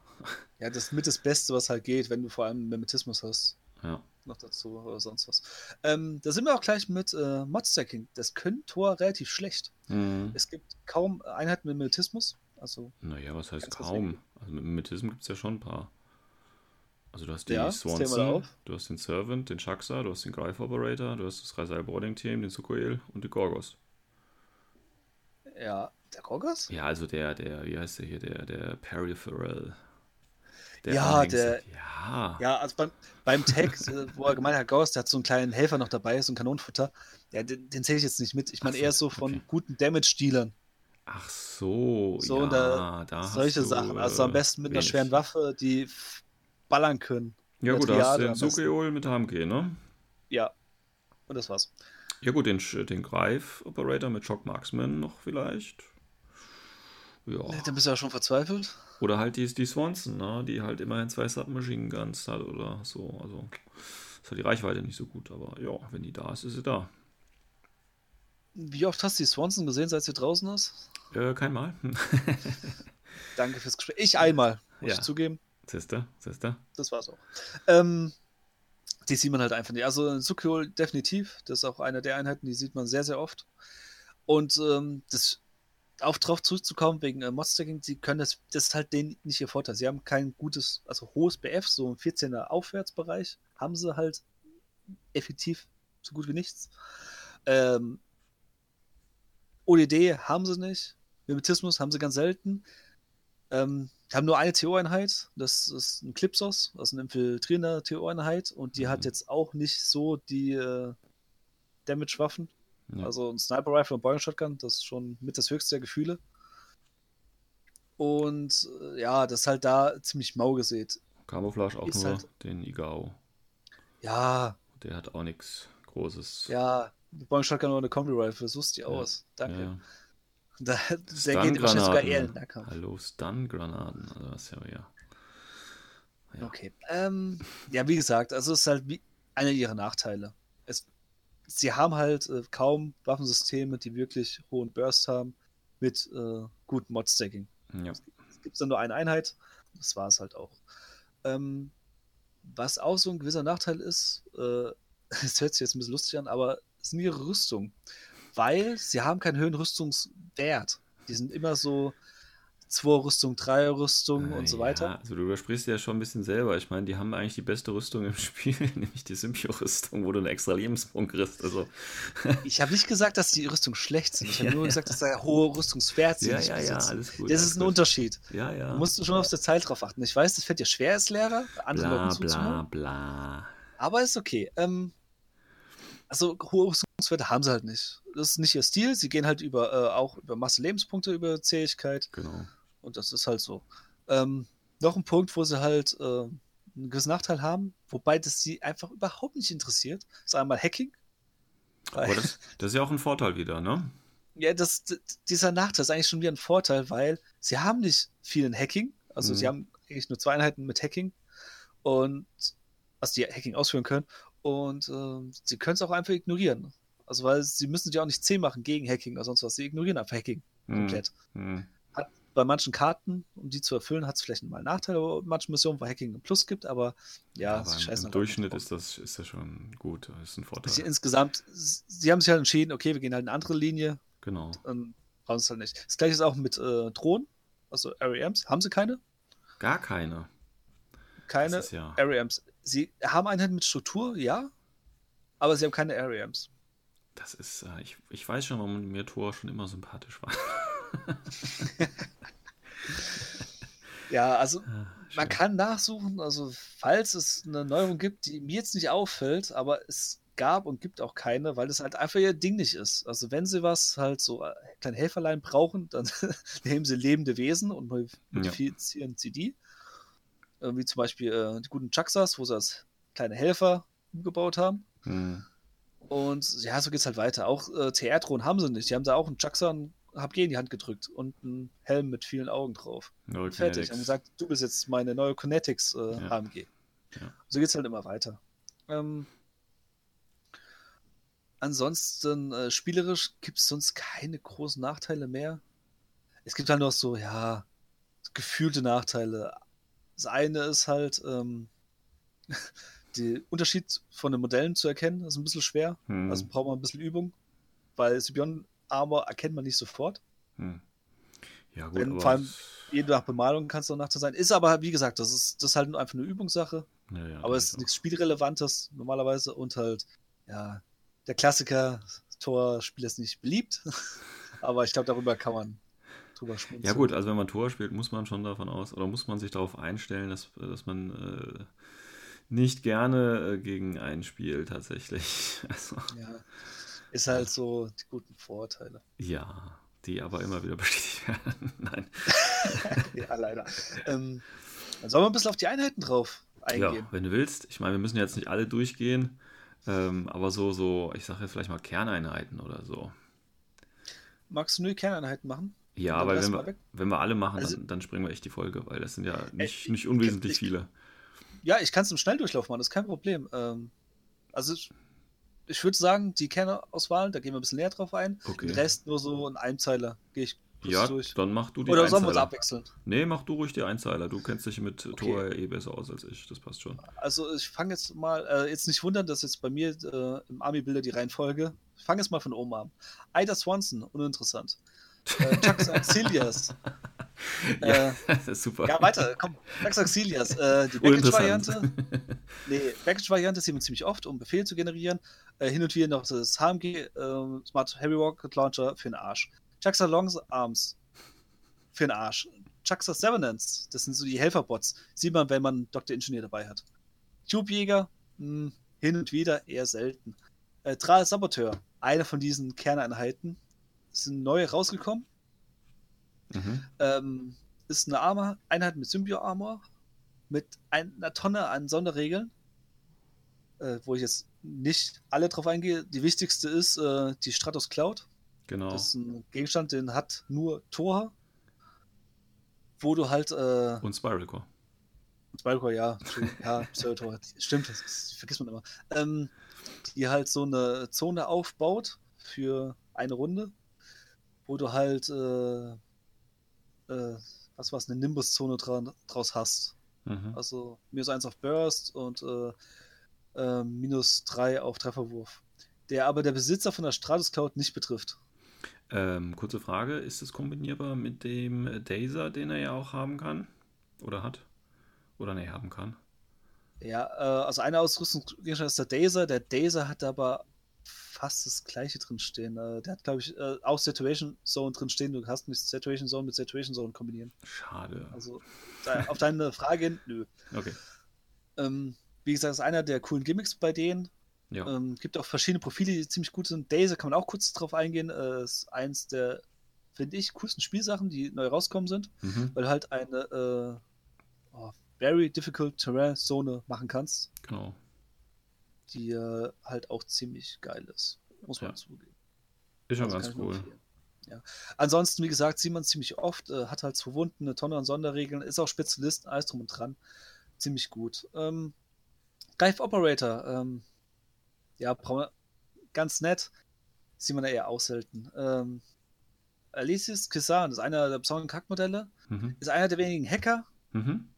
Ja, das ist mit das Beste, was halt geht, wenn du vor allem Mimetismus hast. Ja, Noch dazu oder sonst was. Ähm, da sind wir auch gleich mit äh, Mod-Stacking. Das können Tor relativ schlecht. mhm. Es gibt kaum Einheiten mit Mimetismus. Also, Naja, was heißt kaum? Also mit Mimetism gibt es ja schon ein paar. Also du hast die Ja, Swanson, du hast den Servant, den Shaksa, du hast den Greif Operator, du hast das Rasal Boarding Team, den Sukoel und die Gorgos. Ja, der Gorgas? Ja, also der, der, wie heißt der hier, der, der Peripheral. Der Ja, der- Ja. Ja, also beim, beim Tag, äh, wo er gemeint hat, Gauss, der hat so einen kleinen Helfer noch dabei, so ein Kanonenfutter. Ja, den, den zähle ich jetzt nicht mit. Ich meine so, eher so von okay. guten Damage-Dealern. Ach so, So, ja, da, da solche du, Sachen. Also am äh, besten mit einer wenig. schweren Waffe, die ballern können. Ja gut, da hast du den. Sugeol mit HMG, ne? Ja. Und das war's. Ja gut, den, den Greif-Operator mit Shock Marksman noch vielleicht. Ja. Dann bist du ja schon verzweifelt. Oder halt die, die Swanson, ne? die halt immerhin zwei Submachine Guns hat oder so. Also ist halt die Reichweite nicht so gut, aber ja, wenn die da ist, ist sie da. Wie oft hast du die Swanson gesehen, seit sie draußen ist? Äh, kein Mal. Danke fürs Gespräch. Ich einmal, muss Ja. ich zugeben. Siehste, siehste. Das war's auch. Ähm, die sieht man halt einfach nicht. Also Sukiol definitiv. Das ist auch eine der Einheiten, die sieht man sehr, sehr oft. Und ähm, das auf drauf zurückzukommen wegen äh, Modstacking, sie können das, das ist halt denen nicht ihr Vorteil. Sie haben kein gutes, also hohes BF, so ein 14er Aufwärtsbereich, haben sie halt effektiv so gut wie nichts. Ähm, ODD haben sie nicht. Mimetismus haben sie ganz selten. Ähm, haben nur eine TO-Einheit, das ist ein Clipsos, also eine infiltrierende TO-Einheit und die Mhm. hat jetzt auch nicht so die äh, Damage-Waffen. Ja. Also ein Sniper-Rifle und Boeing Shotgun, das ist schon mit das höchste der Gefühle. Und äh, ja, das ist halt da ziemlich mau gesät. Camouflage auch ist nur halt- den Igao. Ja, Der hat auch nichts Großes. ja, Boeing Shotgun oder eine Kombi-Rifle, so sieht die Ja, aus. Danke. Ja. Da, der geht wahrscheinlich sogar eher in den Nahkampf. Hallo, Stun-Granaten. Also das ist ja, ja. Ja. Okay. Ähm, ja, wie gesagt, also es ist halt wie einer ihrer Nachteile. Es, sie haben halt äh, kaum Waffensysteme, die wirklich hohen Burst haben mit äh, gutem Mod-Stacking. ja. Es gibt dann nur eine Einheit, das war es halt auch. Ähm, was auch so ein gewisser Nachteil ist, äh, es hört sich jetzt ein bisschen lustig an, aber es sind ihre Rüstung. Weil sie haben keinen höheren Rüstungswert. Die sind immer so 2 Rüstung, 3 Rüstung und so weiter. Ja, also du übersprichst ja schon ein bisschen selber. Ich meine, die haben eigentlich die beste Rüstung im Spiel, nämlich die Symbio-Rüstung, wo du einen extra Lebenspunkt kriegst. Also, Ich habe nicht gesagt, dass die Rüstung schlecht sind. Ich habe nur gesagt, dass da hohe Rüstungswert sind. ja, ja, ja, alles gut. Das alles ist ein gut. Unterschied. Ja, ja. Du musst schon auf der Zeit drauf achten. Ich weiß, das fällt dir schwer als Lehrer, anderen bla, Leuten bla, bla. Aber ist okay. Ähm, also hohe Rüstungswerte haben sie halt nicht. Das ist nicht ihr Stil. Sie gehen halt über äh, auch über Masse Lebenspunkte, über Zähigkeit Genau. Und das ist halt so. Ähm, noch ein Punkt, wo sie halt äh, einen gewissen Nachteil haben, wobei das sie einfach überhaupt nicht interessiert, ist einmal Hacking. Aber das, das ist ja auch ein Vorteil wieder, ne? Ja, das, dieser Nachteil ist eigentlich schon wieder ein Vorteil, weil sie haben nicht viel in Hacking. Also Mhm. sie haben eigentlich nur zwei Einheiten mit Hacking und also die Hacking ausführen können. Und ähm, sie können es auch einfach ignorieren. Also weil sie müssen sich auch nicht 10 machen gegen Hacking oder sonst was. Sie ignorieren einfach Hacking Hm, komplett. hm. Bei manchen Karten, um die zu erfüllen, hat es vielleicht mal einen Nachteil, bei manchen Missionen, wo Hacking einen Plus gibt, aber ja, aber sie im, halt Durchschnitt ist das, ist das schon gut. Das ist ein Sie Vorteil. insgesamt, sie haben sich halt entschieden, okay, wir gehen halt in eine andere Linie, Genau. ähm, brauchen es halt nicht. Das gleiche ist auch mit äh, Drohnen, also REMs. Haben sie keine? Gar keine. Keine ja. REMs. Sie haben Einheiten mit Struktur, ja, aber sie haben keine REMs. Das ist, äh, ich, ich weiß schon, warum mir Thor schon immer sympathisch war. Ja, also Ah, man kann nachsuchen, also falls es eine Neuerung gibt, die mir jetzt nicht auffällt, aber es gab und gibt auch keine, weil das halt einfach ihr Ding nicht ist. Also wenn sie was halt so äh, kleine Helferlein brauchen, dann nehmen sie lebende Wesen und modifizieren sie die. Wie zum Beispiel äh, die guten Chaksas, wo sie als kleine Helfer umgebaut haben. Hm. Und ja, so geht's halt weiter. Auch äh, TR-Drohnen haben sie nicht. Die haben da auch einen Jaxa und HG in die Hand gedrückt und einen Helm mit vielen Augen drauf. Neue Fertig. Haben gesagt, du bist jetzt meine neue Kinetics äh, Ja. HMG. Ja. So geht's halt immer weiter. Ähm, ansonsten, äh, spielerisch gibt's sonst keine großen Nachteile mehr. Es gibt halt noch so, ja, gefühlte Nachteile. Das eine ist halt, ähm, der Unterschied von den Modellen zu erkennen, ist ein bisschen schwer. Hm. Also braucht man ein bisschen Übung, weil Sibion Armor erkennt man nicht sofort. Hm. Ja, gut, Wenn aber vor allem Je nach Bemalung kann es auch Nachteil sein. Ist aber, wie gesagt, das ist, das ist halt nur einfach eine Übungssache. ja, ja, aber es ist auch. nichts Spielrelevantes normalerweise und halt, ja, der Klassiker, Tor-Spieler ist nicht beliebt. Aber ich glaube, darüber kann man drüber schmunzeln. Ja gut, also wenn man Tor spielt, muss man schon davon aus, oder muss man sich darauf einstellen, dass, dass man äh, nicht gerne äh, gegen einen spielt tatsächlich. Also, Ja. Ist halt so die guten Vorteile. ja, die aber immer wieder bestätigt werden. Nein. ja, leider. Ähm, dann sollen wir ein bisschen auf die Einheiten drauf eingehen. Ja, wenn du willst. Ich meine, wir müssen jetzt nicht alle durchgehen, ähm, aber so, so, ich sage jetzt vielleicht mal Kerneinheiten oder so. Magst du nur die Kerneinheiten machen? Ja, weil wenn wir wenn wir alle machen, Also- dann, dann springen wir echt die Folge, weil das sind ja nicht, ich- nicht unwesentlich ich- viele. Ja, ich kann es im Schnelldurchlauf machen, das ist kein Problem. Ähm, also ich, ich würde sagen, die Kernauswahl, da gehen wir ein bisschen näher drauf ein. Okay. Den Rest nur so ein Einzeiler. Gehe ich Ja, durch. dann mach du die Oder sollen wir uns Einzeiler. abwechseln? Nee, mach du ruhig die Einzeiler. Du kennst dich mit Okay. Tor eh besser aus als ich. Das passt schon. Also ich fange jetzt mal, äh, jetzt nicht wundern, dass jetzt bei mir äh, im Army-Bilder die Reihenfolge. Ich fange jetzt mal von oben an. Ida Swanson, uninteressant. Äh, Chuck Auxilias. Ja, Äh, super. ja, weiter, komm. Chuck Auxilias. Äh, die Uninteressant. Package-Variante. Nee, Package-Variante sieht man ziemlich oft, um Befehle zu generieren. Äh, hin und wieder noch das HMG Smart Heavy Rocket Launcher für den Arsch. Chuck's Long Arms für den Arsch. Chuck's Sevenance, das sind so die Helferbots. Sieht man, wenn man Dr. Ingenieur dabei hat. Tube-Jäger, mh, hin und wieder eher selten. Äh, Tral Saboteur, eine von diesen Kerneinheiten, sind neu rausgekommen. Mhm. Ähm, ist eine Armor, Einheit mit Symbio-Armor, mit einer Tonne an Sonderregeln, äh, wo ich jetzt nicht alle drauf eingehe. Die wichtigste ist äh, die Stratos Cloud. Genau. Das ist ein Gegenstand, den hat nur Tor, wo du halt äh, Und Spiral Core. Spyrocore, ja, Entschuldigung, ja, Pseudotor, stimmt, das, das vergisst man immer. Ähm, die halt so eine Zone aufbaut für eine Runde, wo du halt, äh, was war's, eine Nimbus-Zone dra draus hast. Mhm. Also minus 1 auf Burst und äh, äh, minus 3 auf Trefferwurf. Der aber der Besitzer von der Stratus Cloud nicht betrifft. Ähm, kurze Frage: Ist es kombinierbar mit dem Dazer, den er ja auch haben kann? Oder hat? Oder nee, haben kann? Ja, äh, also eine Ausrüstungsgegenstand ist der Dazer. Der Dazer hat aber fast das gleiche drin stehen. Äh, der hat, glaube ich, äh, auch Situation Zone drin stehen. Du hast nicht Situation Zone mit Situation Zone kombinieren. Schade. Also auf deine Frage hin, nö. Okay. Ähm, wie gesagt, ist einer der coolen Gimmicks bei denen. Ja. Ähm, gibt auch verschiedene Profile, die ziemlich gut sind. Dazer kann man auch kurz drauf eingehen. Äh, ist eins der, finde ich, coolsten Spielsachen, die neu rauskommen sind, Mhm. weil du halt eine äh, oh, very difficult terrain Zone machen kannst. Genau. Die halt auch ziemlich geil ist. Muss man Ja. zugeben. Ist schon Also ganz cool. Ja. Ansonsten, wie gesagt, sieht man ziemlich oft, äh, hat halt zwei Wunden, eine Tonne an Sonderregeln, ist auch Spezialist, alles drum und dran. Ziemlich gut. Ähm, Dive Operator, ähm, ja, ganz nett, sieht man ja eher auch selten. Ähm, Alicis Kisan ist einer der besonderen Kackmodelle, Mhm. ist einer der wenigen Hacker, Mhm.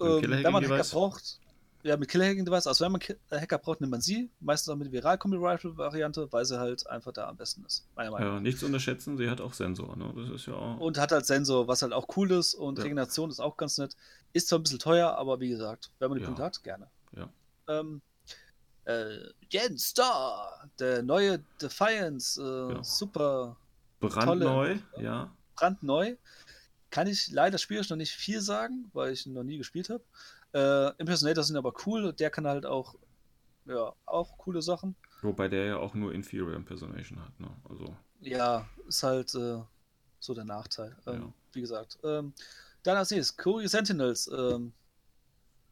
Ähm, wenn man Hacker Device? braucht, ja, mit Killer-Hacking-Device, also wenn man äh, Hacker braucht, nimmt man sie. Meistens auch mit Viral-Kombi-Rifle-Variante, weil sie halt einfach da am besten ist. Ja, nichts unterschätzen, sie hat auch Sensor. Ne? Das ist ja auch. Und hat halt Sensor, was halt auch cool ist und Ja. Regeneration ist auch ganz nett. Ist zwar ein bisschen teuer, aber wie gesagt, wenn man die Ja. Punkte hat, gerne. Ja. Ähm, äh, Jens Star, der neue Defiance, äh, Ja. super brandneu, tolle- ja. brandneu. Kann ich leider spielerisch noch nicht viel sagen, weil ich ihn noch nie gespielt habe. Äh, Impersonator sind aber cool. Der kann halt auch, ja, auch coole Sachen. Wobei der ja auch nur Inferior Impersonation hat. Ne? Also, Ja, ist halt äh, so der Nachteil. Ähm, Ja. Wie gesagt. Ähm, dann als nächstes, Courier Sentinels. Ähm,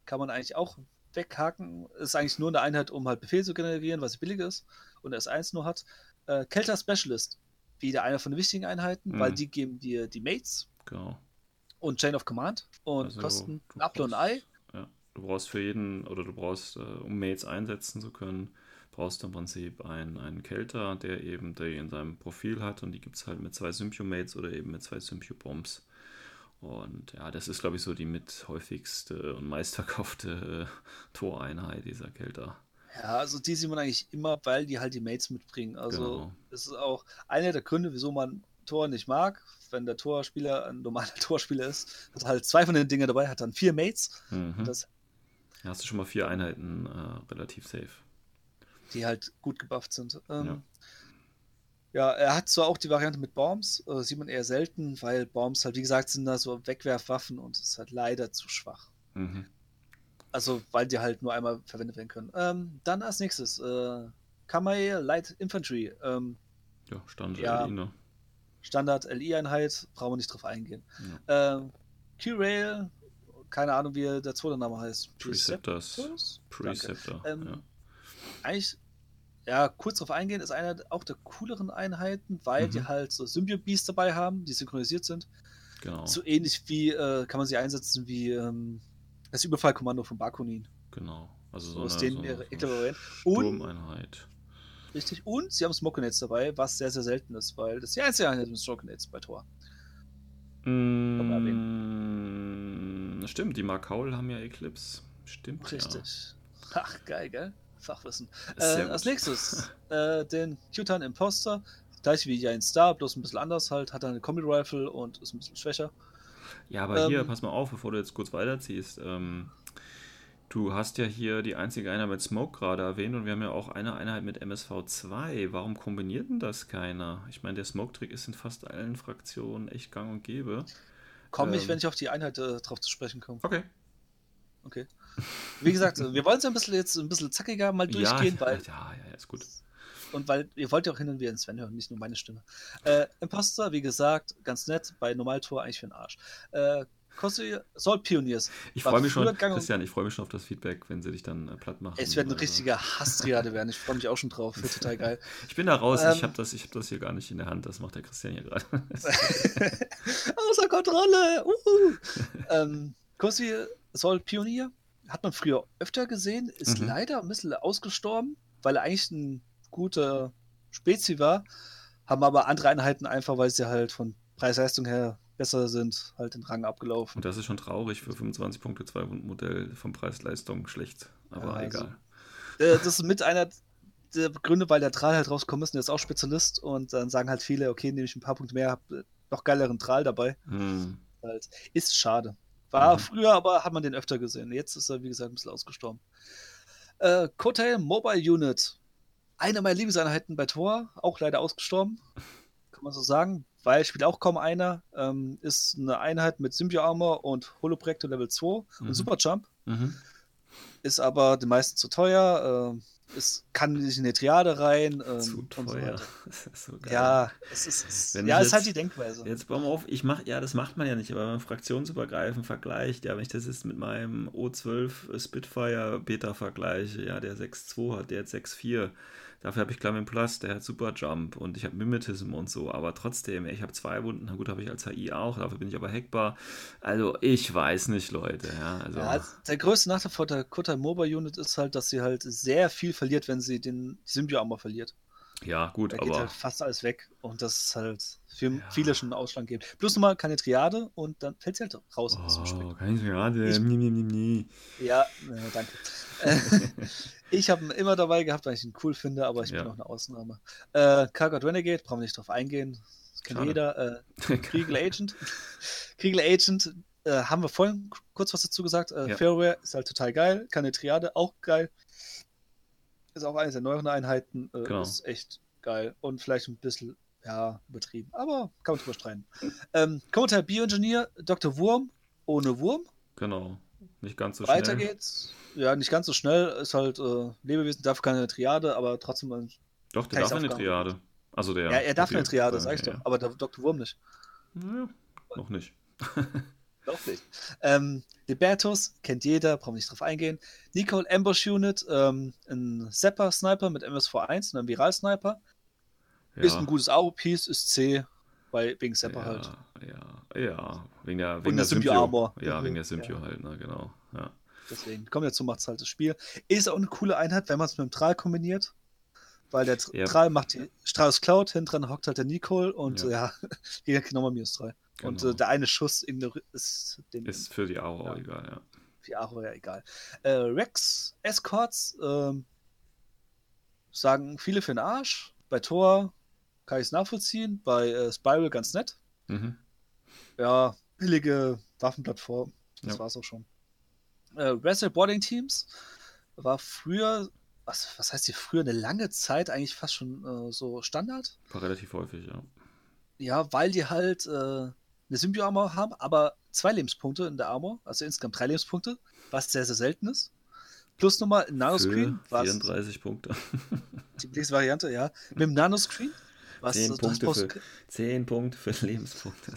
kann man eigentlich auch weghaken. Ist eigentlich nur eine Einheit, um halt Befehl zu generieren, was billiger ist. Und S1 nur hat. Äh, Kelter Specialist. Wieder einer von den wichtigen Einheiten, Mhm. weil die geben dir die Mates genau. und Chain of Command und Also, kosten Apfel und Ei. Du brauchst für jeden, oder du brauchst, äh, um Mates einsetzen zu können, brauchst du im Prinzip einen, einen Kelter, der eben die in seinem Profil hat und die gibt es halt mit zwei Symbio-Mates oder eben mit zwei Symbio-Bombs. Und ja, das ist, glaube ich, so die mit häufigste und meistverkaufte äh, Toreinheit dieser Kelter. Ja, also die sieht man eigentlich immer, weil die halt die Mates mitbringen. Also Genau. das ist auch einer der Gründe, wieso man Tor nicht mag. Wenn der Torspieler ein normaler Torspieler ist, hat halt zwei von den Dingen dabei, hat dann vier Mates, Mhm. das, Da hast du schon mal vier Einheiten äh, relativ safe. die halt gut gebufft sind. Ähm, Ja. Ja, er hat zwar auch die Variante mit Bombs, äh, sieht man eher selten, weil Bombs halt, wie gesagt, sind da so Wegwerfwaffen und es ist halt leider zu schwach. Mhm. Also, weil die halt nur einmal verwendet werden können. Ähm, dann als nächstes, äh, Kamae Light Infantry. Ähm, Ja, Standard Ja. LI, ne? Standard LI-Einheit, brauchen wir nicht drauf eingehen. Ähm, Q-Rail, keine Ahnung, wie der zweite Name heißt. Preceptors. Preceptor. Ähm, ja. Eigentlich, ja, kurz drauf eingehen, ist einer auch der cooleren Einheiten, weil Mhm. die halt so Symbiote-Beasts dabei haben, die synchronisiert sind. Genau. So ähnlich wie, äh, kann man sie einsetzen wie ähm, das Überfallkommando von Bakunin. Genau. Also So aus denen so ihre so eine Und- Sturmeinheit. Richtig. Und sie haben Smokenets dabei, was sehr, sehr selten ist, weil das ist die einzige Einheit mit Smokenets bei Tor. Mm, stimmt, die Markaul haben ja Eclipse. Stimmt. Richtig. Ach, geil, gell? Fachwissen. Ja. Äh, Sehr als nächstes äh, den Q-Tan Imposter. Gleich wie ein Star, bloß ein bisschen anders halt. Hat eine Combi Rifle und ist ein bisschen schwächer. Ja, aber hier, Ähm, pass mal auf, bevor du jetzt kurz weiterziehst. Ähm, du hast ja hier die einzige Einheit mit Smoke gerade erwähnt und wir haben ja auch eine Einheit mit MSV2. Warum kombiniert denn das keiner? Ich meine, der Smoke-Trick ist in fast allen Fraktionen echt gang und gäbe. Komme ich, Ähm. wenn ich auf die Einheit äh, drauf zu sprechen komme. Okay. Okay. Wie gesagt, äh, wir wollen es ein bisschen jetzt ein bisschen zackiger mal durchgehen, ja, weil ja, ja, ist gut. und weil ihr wollt ja auch hin und wieder den Sven hören, nicht nur meine Stimme. Äh, Imposter, wie gesagt, ganz nett, bei Normaltor eigentlich für den Arsch. Äh, Kossi, Salt Pioneers. Ich freue mich schon, Christian, ich freue mich schon auf das Feedback, wenn sie dich dann äh, platt machen. Es wird eine Also, richtige Hasstriade werden. Ich freue mich auch schon drauf. Wird total geil. Ich bin da raus, Ähm. ich habe das, ich hab das hier gar nicht in der Hand, das macht der Christian hier gerade. Außer Kontrolle. Uhu. ähm, Kossi Soul Pionier hat man früher öfter gesehen, ist Mhm. leider ein bisschen ausgestorben, weil er eigentlich ein guter Spezi war. Haben aber andere Einheiten einfach, weil sie halt von Preis-Leistung her besser sind, halt den Rang abgelaufen. Und das ist schon traurig für 25 Punkte 2 Modell vom Preis-Leistung schlecht, aber Ja, also- egal. Äh, das ist mit einer der Gründe, weil der Tral halt rausgekommen ist und der ist auch Spezialist und dann sagen halt viele, okay, nehme ich ein paar Punkte mehr, hab äh, noch geileren Tral dabei. Hm. Halt. Ist schade. War Mhm. früher, aber hat man den öfter gesehen. Jetzt ist er, wie gesagt, ein bisschen ausgestorben. Äh, Kotail Mobile Unit. Eine meiner Lieblingseinheiten bei Tor, auch leider ausgestorben. Kann man so sagen, weil spielt auch kaum einer. Ähm, ist eine Einheit mit Symbio Armor und Holoprojektor Level 2 Mhm. und Superjump. Mhm. Ist aber den meisten zu teuer. Äh, es kann nicht in die Triade rein. Ähm, Zu und so teuer. ist so geil. ja, es ist, es, ja, ich ist halt jetzt- die Denkweise. Jetzt bauen wir auf, ich mach, ja, das macht man ja nicht, aber wenn man fraktionsübergreifend vergleicht, ja, wenn ich das jetzt mit meinem O12 Spitfire Beta vergleiche, ja, der 6.2 hat, der hat 6.4, dafür habe ich Climb Plus, der hat Super Jump und ich habe Mimetism und so, aber trotzdem, ich habe zwei Wunden, na gut, habe ich als HI auch, dafür bin ich aber hackbar, also ich weiß nicht, Leute, ja, also, Ja, der größte Nachteil von der Kotai Mobile Unit ist halt, dass sie halt sehr viel verliert, wenn sie den Symbio Armor verliert. ja, gut, Da geht aber, halt fast alles weg und das ist halt für Ja. viele schon einen Ausschlag geben. Plus nochmal keine Triade und dann fällt sie halt raus aus dem Spiel. oh, kann ich gerade, Ich- nie, nie, nie, nie. Ja, äh, danke. ich habe ihn immer dabei gehabt, weil ich ihn cool finde, aber ich Ja. bin auch eine Ausnahme. Äh, Kargot Renegade, brauchen wir nicht drauf eingehen. Das kennt Schade. jeder. Äh, Kriegel Agent. Kriegel Agent äh, haben wir vorhin kurz was dazu gesagt. Äh, Ja. Fairware ist halt total geil. Keine Triade, auch geil. Ist auch eine der neueren Einheiten. Äh, Genau. Ist echt geil. Und vielleicht ein bisschen, ja, übertrieben. Aber kann man drüber streiten. ähm, Kommentar Bioengineer, Dr. Wurm ohne Wurm. genau, nicht ganz so Weiter schnell. geht's. Ja, nicht ganz so schnell. Ist halt äh, Lebewesen, darf keine Triade, aber trotzdem. ein- Doch, der darf eine. Triade. Also der. Ja, er darf eine Triade, sag ich ja, doch. Aber der Dr. Wurm nicht. Ja, noch nicht. Doch nicht. Ähm, Libertus kennt jeder, brauchen wir nicht drauf eingehen. Nicole Ambush Unit, ähm, ein Zapper-Sniper mit MSV1 und einem Viral-Sniper. Ist ein gutes Aro-Piece, ist C, weil, wegen Zapper ja, halt. Ja, ja, wegen der, Und wegen der Symbio. Armor. Ja, wegen der Symbio ja. halt, ne, genau. Ja. Deswegen, kommt dazu, macht es halt das Spiel. Ist auch eine coole Einheit, wenn man es mit dem Tral kombiniert. Weil der Tr- Ja. Tral macht die Strauß Cloud, hinten dran hockt halt der Nicole und Ja. jeder kriegt nochmal minus 3. Und Genau. äh, der eine Schuss ist dem Ist für die Ja. egal, ja. für Aro ja egal. Äh, Rex Escorts ähm, sagen viele für den Arsch. Bei Thor kann ich es nachvollziehen. Bei äh, Spiral ganz nett. Mhm. Ja, billige Waffenplattform. Das Ja. war's auch schon. Äh, Wrestle Boarding Teams war früher was, was heißt hier früher, eine lange Zeit eigentlich fast schon äh, so Standard. War relativ häufig, ja. Ja, weil die halt äh, eine Symbio-Armor haben, aber zwei Lebenspunkte in der Armor, also insgesamt drei Lebenspunkte, was sehr, sehr selten ist. Plus nochmal Nanoscreen, Für was 34 Punkte. die nächste Variante, ja. Mit dem Nanoscreen, was 10 du Punkte, für, 10 Punkte für Lebenspunkte.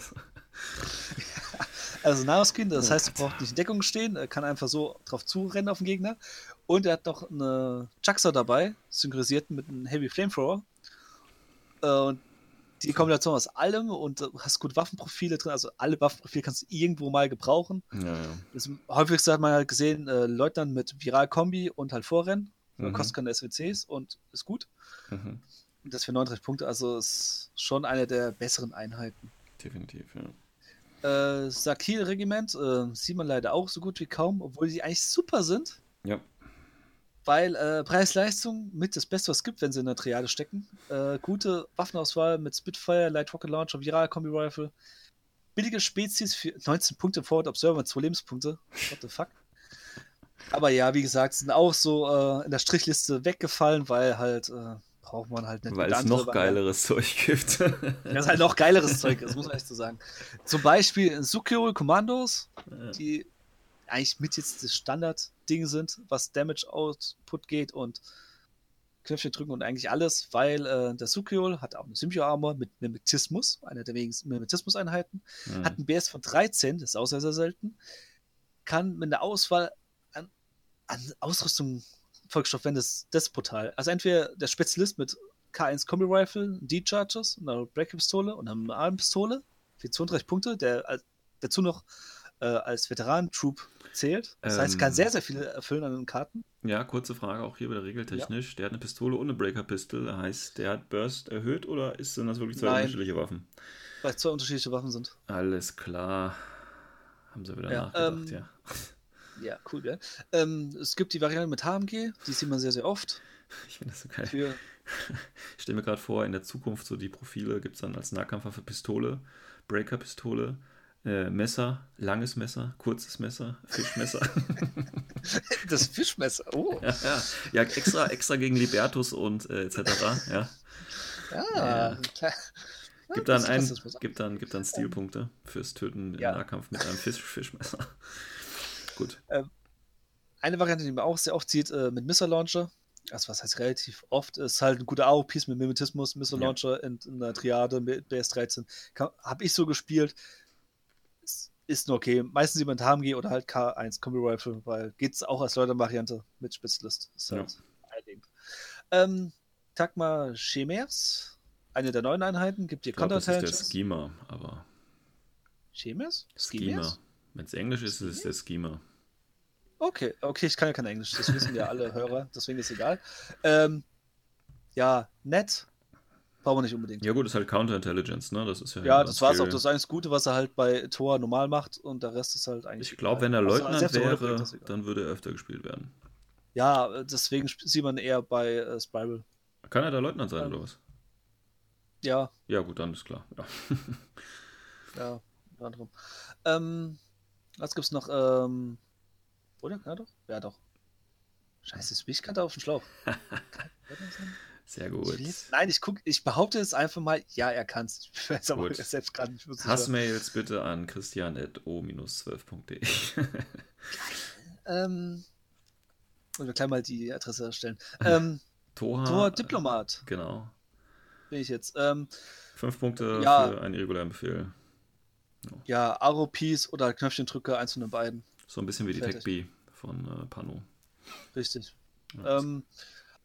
Also Nanoscreen, das heißt, er braucht nicht in Deckung stehen, er kann einfach so drauf zurennen auf den Gegner. Und er hat noch eine Juxer dabei, synchronisiert mit einem Heavy Flamethrower. Äh, Und die Kombination aus allem und du hast gut Waffenprofile drin, also alle Waffenprofile kannst du irgendwo mal gebrauchen. Ja, ja. Das häufigste hat man halt gesehen, äh, Leutnant mit Viral-Kombi und halt Vorrennen. Mhm. Kostet keine SWCs und ist gut. Mhm. Das für 39 Punkte, also ist schon eine der besseren Einheiten. Definitiv, ja. Äh, Sakil-Regiment äh, sieht man leider auch so gut wie kaum, obwohl die eigentlich super sind, Ja, weil äh, Preis-Leistung mit das Beste, was es gibt, wenn sie in der Triade stecken. Äh, gute Waffenauswahl mit Spitfire, Light Rocket Launcher, Viral-Kombi-Rifle. Billige Spezies für 19 Punkte Forward Observer mit 2 Lebenspunkte. What the fuck? Aber ja, wie gesagt, sind auch so äh, in der Strichliste weggefallen, weil halt äh, braucht man halt nicht weil es andere noch geileres Zeug gibt. Das ist halt noch geileres Zeug, das muss man echt so sagen. Zum Beispiel Sukyo Kommandos, Ja. die eigentlich mit jetzt das Standard-Ding sind, was Damage Output geht und Knöpfchen drücken und eigentlich alles, weil äh, der Sukiol hat auch eine Symbio-Armor mit Mimetismus, eine der wenigen Mimetismus-Einheiten, Mhm. hat einen BS von 13, das ist auch sehr, sehr selten, kann mit einer Auswahl an, an Ausrüstung Volksstoff, wenn das, das ist brutal. Also entweder der Spezialist mit K1 Kombi Rifle, D-Charges, einer Breaker-Pistole und einer Armpistole für 32 Punkte, der als- dazu noch äh, als Veteran-Troop zählt. Das heißt, kann Ähm. sehr, sehr viel erfüllen an den Karten. Ja, kurze Frage auch hier wieder regeltechnisch. Der hat eine Pistole und eine Breaker-Pistol. Heißt, der hat Burst erhöht oder ist, sind das wirklich zwei Nein. unterschiedliche Waffen? Weil es zwei unterschiedliche Waffen sind. Alles klar. Haben sie wieder Ja, nachgedacht, ähm, ja. Ja, cool, ja. Ähm, es gibt die Variante mit HMG, die sieht man sehr, sehr oft. Ich finde das so geil. Für, Ich stelle mir gerade vor, in der Zukunft so die Profile gibt es dann als Nahkampfwaffe Pistole, Breaker-Pistole, äh, Messer, langes Messer, kurzes Messer, Fischmesser. das Fischmesser. Oh. ja, ja. ja, extra, extra gegen Libertus und äh, etc. Ja. Ja, Ja. klar. Gibt Ja, dann, ein, gibt dann, gibt dann Stilpunkte fürs Töten Ja. im Nahkampf mit einem Fisch, Fischmesser. Gut. Eine Variante, die man auch sehr oft sieht, äh, mit Missile Launcher. Also was heißt relativ oft, ist halt ein guter AOPs mit Mimetismus, Missile Ja. Launcher in, in einer Triade mit BS13. Habe ich so gespielt. Ist, ist nur okay. Meistens jemand HMG oder halt K1 Kombi Rifle, weil geht's auch als Leute-Variante mit Spezialist. Ist halt ein Ding. Ähm, Tagma Chemers, eine der neuen Einheiten, gibt Ich glaube, das ist der. Schema, aber Chemers? Schema. Wenn es Englisch ist, ist es der Schema. Okay, okay, ich kann ja kein Englisch, das wissen ja alle Hörer, deswegen ist egal. Ähm, ja, nett. Brauchen wir nicht unbedingt. Ja gut, ist halt Counterintelligence, ne? Das ist ja Ja, das war es auch das einzige Gute, was er halt bei Tor normal macht und der Rest ist halt eigentlich. Ich glaube, wenn er. Also, Leutnant der bringt wäre, das dann würde er öfter gespielt werden. Ja, deswegen sieht man eher bei äh, Spiral. Kann er da Leutnant sein Ähm. oder was? Ja, Ja gut, dann ist klar. Ja. ja, anderem. Ähm, was gibt's noch? Ähm, oder? Ja, doch? Ja, doch. Scheiße, jetzt bin ich gerade auf dem Schlauch. Kann? Sehr Ich gut. jetzt- Nein, ich guck, ich behaupte jetzt einfach mal, ja, er kann's. Ich weiß aber Gut. selbst gerade nicht, Hassmails bitte an christian.o-12.de. Ähm, und wir gleich mal die Adresse erstellen. Ähm, Toha. Tor Diplomat Genau. bin ich jetzt. Ähm, Fünf Punkte Ja. für einen irregulären Befehl. ja, Aro-Piece oder Knöpfchendrücker, eins von den beiden. So ein bisschen wie die Fertig. Tech B von äh, Pano. Richtig. Ja. Ähm,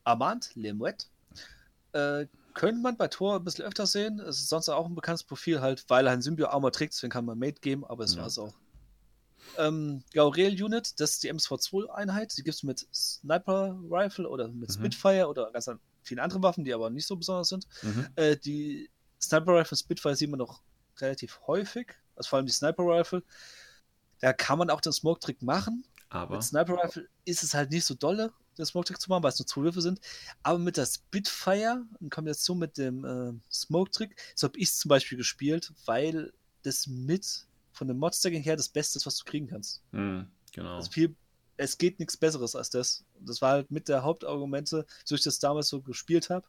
Armand Lemouet. Äh, könnte man bei Tor ein bisschen öfter sehen. Es ist sonst auch ein bekanntes Profil, halt, weil er ein Symbio-Armor trägt, deswegen kann man Mate geben, aber es Ja. war es auch. Ähm, Gauriel Unit, das ist die MSV2-Einheit. Die gibt es mit Sniper Rifle oder mit Mhm. Spitfire oder ganz an vielen anderen Waffen, die aber nicht so besonders sind. Mhm. Äh, die Sniper Rifle Spitfire sieht man noch relativ häufig, also vor allem die Sniper Rifle. Da kann man auch den Smoke Trick machen. Aber Mit Sniper Rifle ist es halt nicht so dolle, den Smoke Trick zu machen, weil es nur zwei Würfe sind. Aber mit der Spitfire in Kombination mit dem äh, Smoke Trick, so habe ich es zum Beispiel gespielt, weil das mit von dem Mod-Stacking her das Beste ist, was du kriegen kannst. Mhm, genau. Also viel es geht nichts Besseres als das. Das war halt mit der Hauptargumente, so ich das damals so gespielt habe.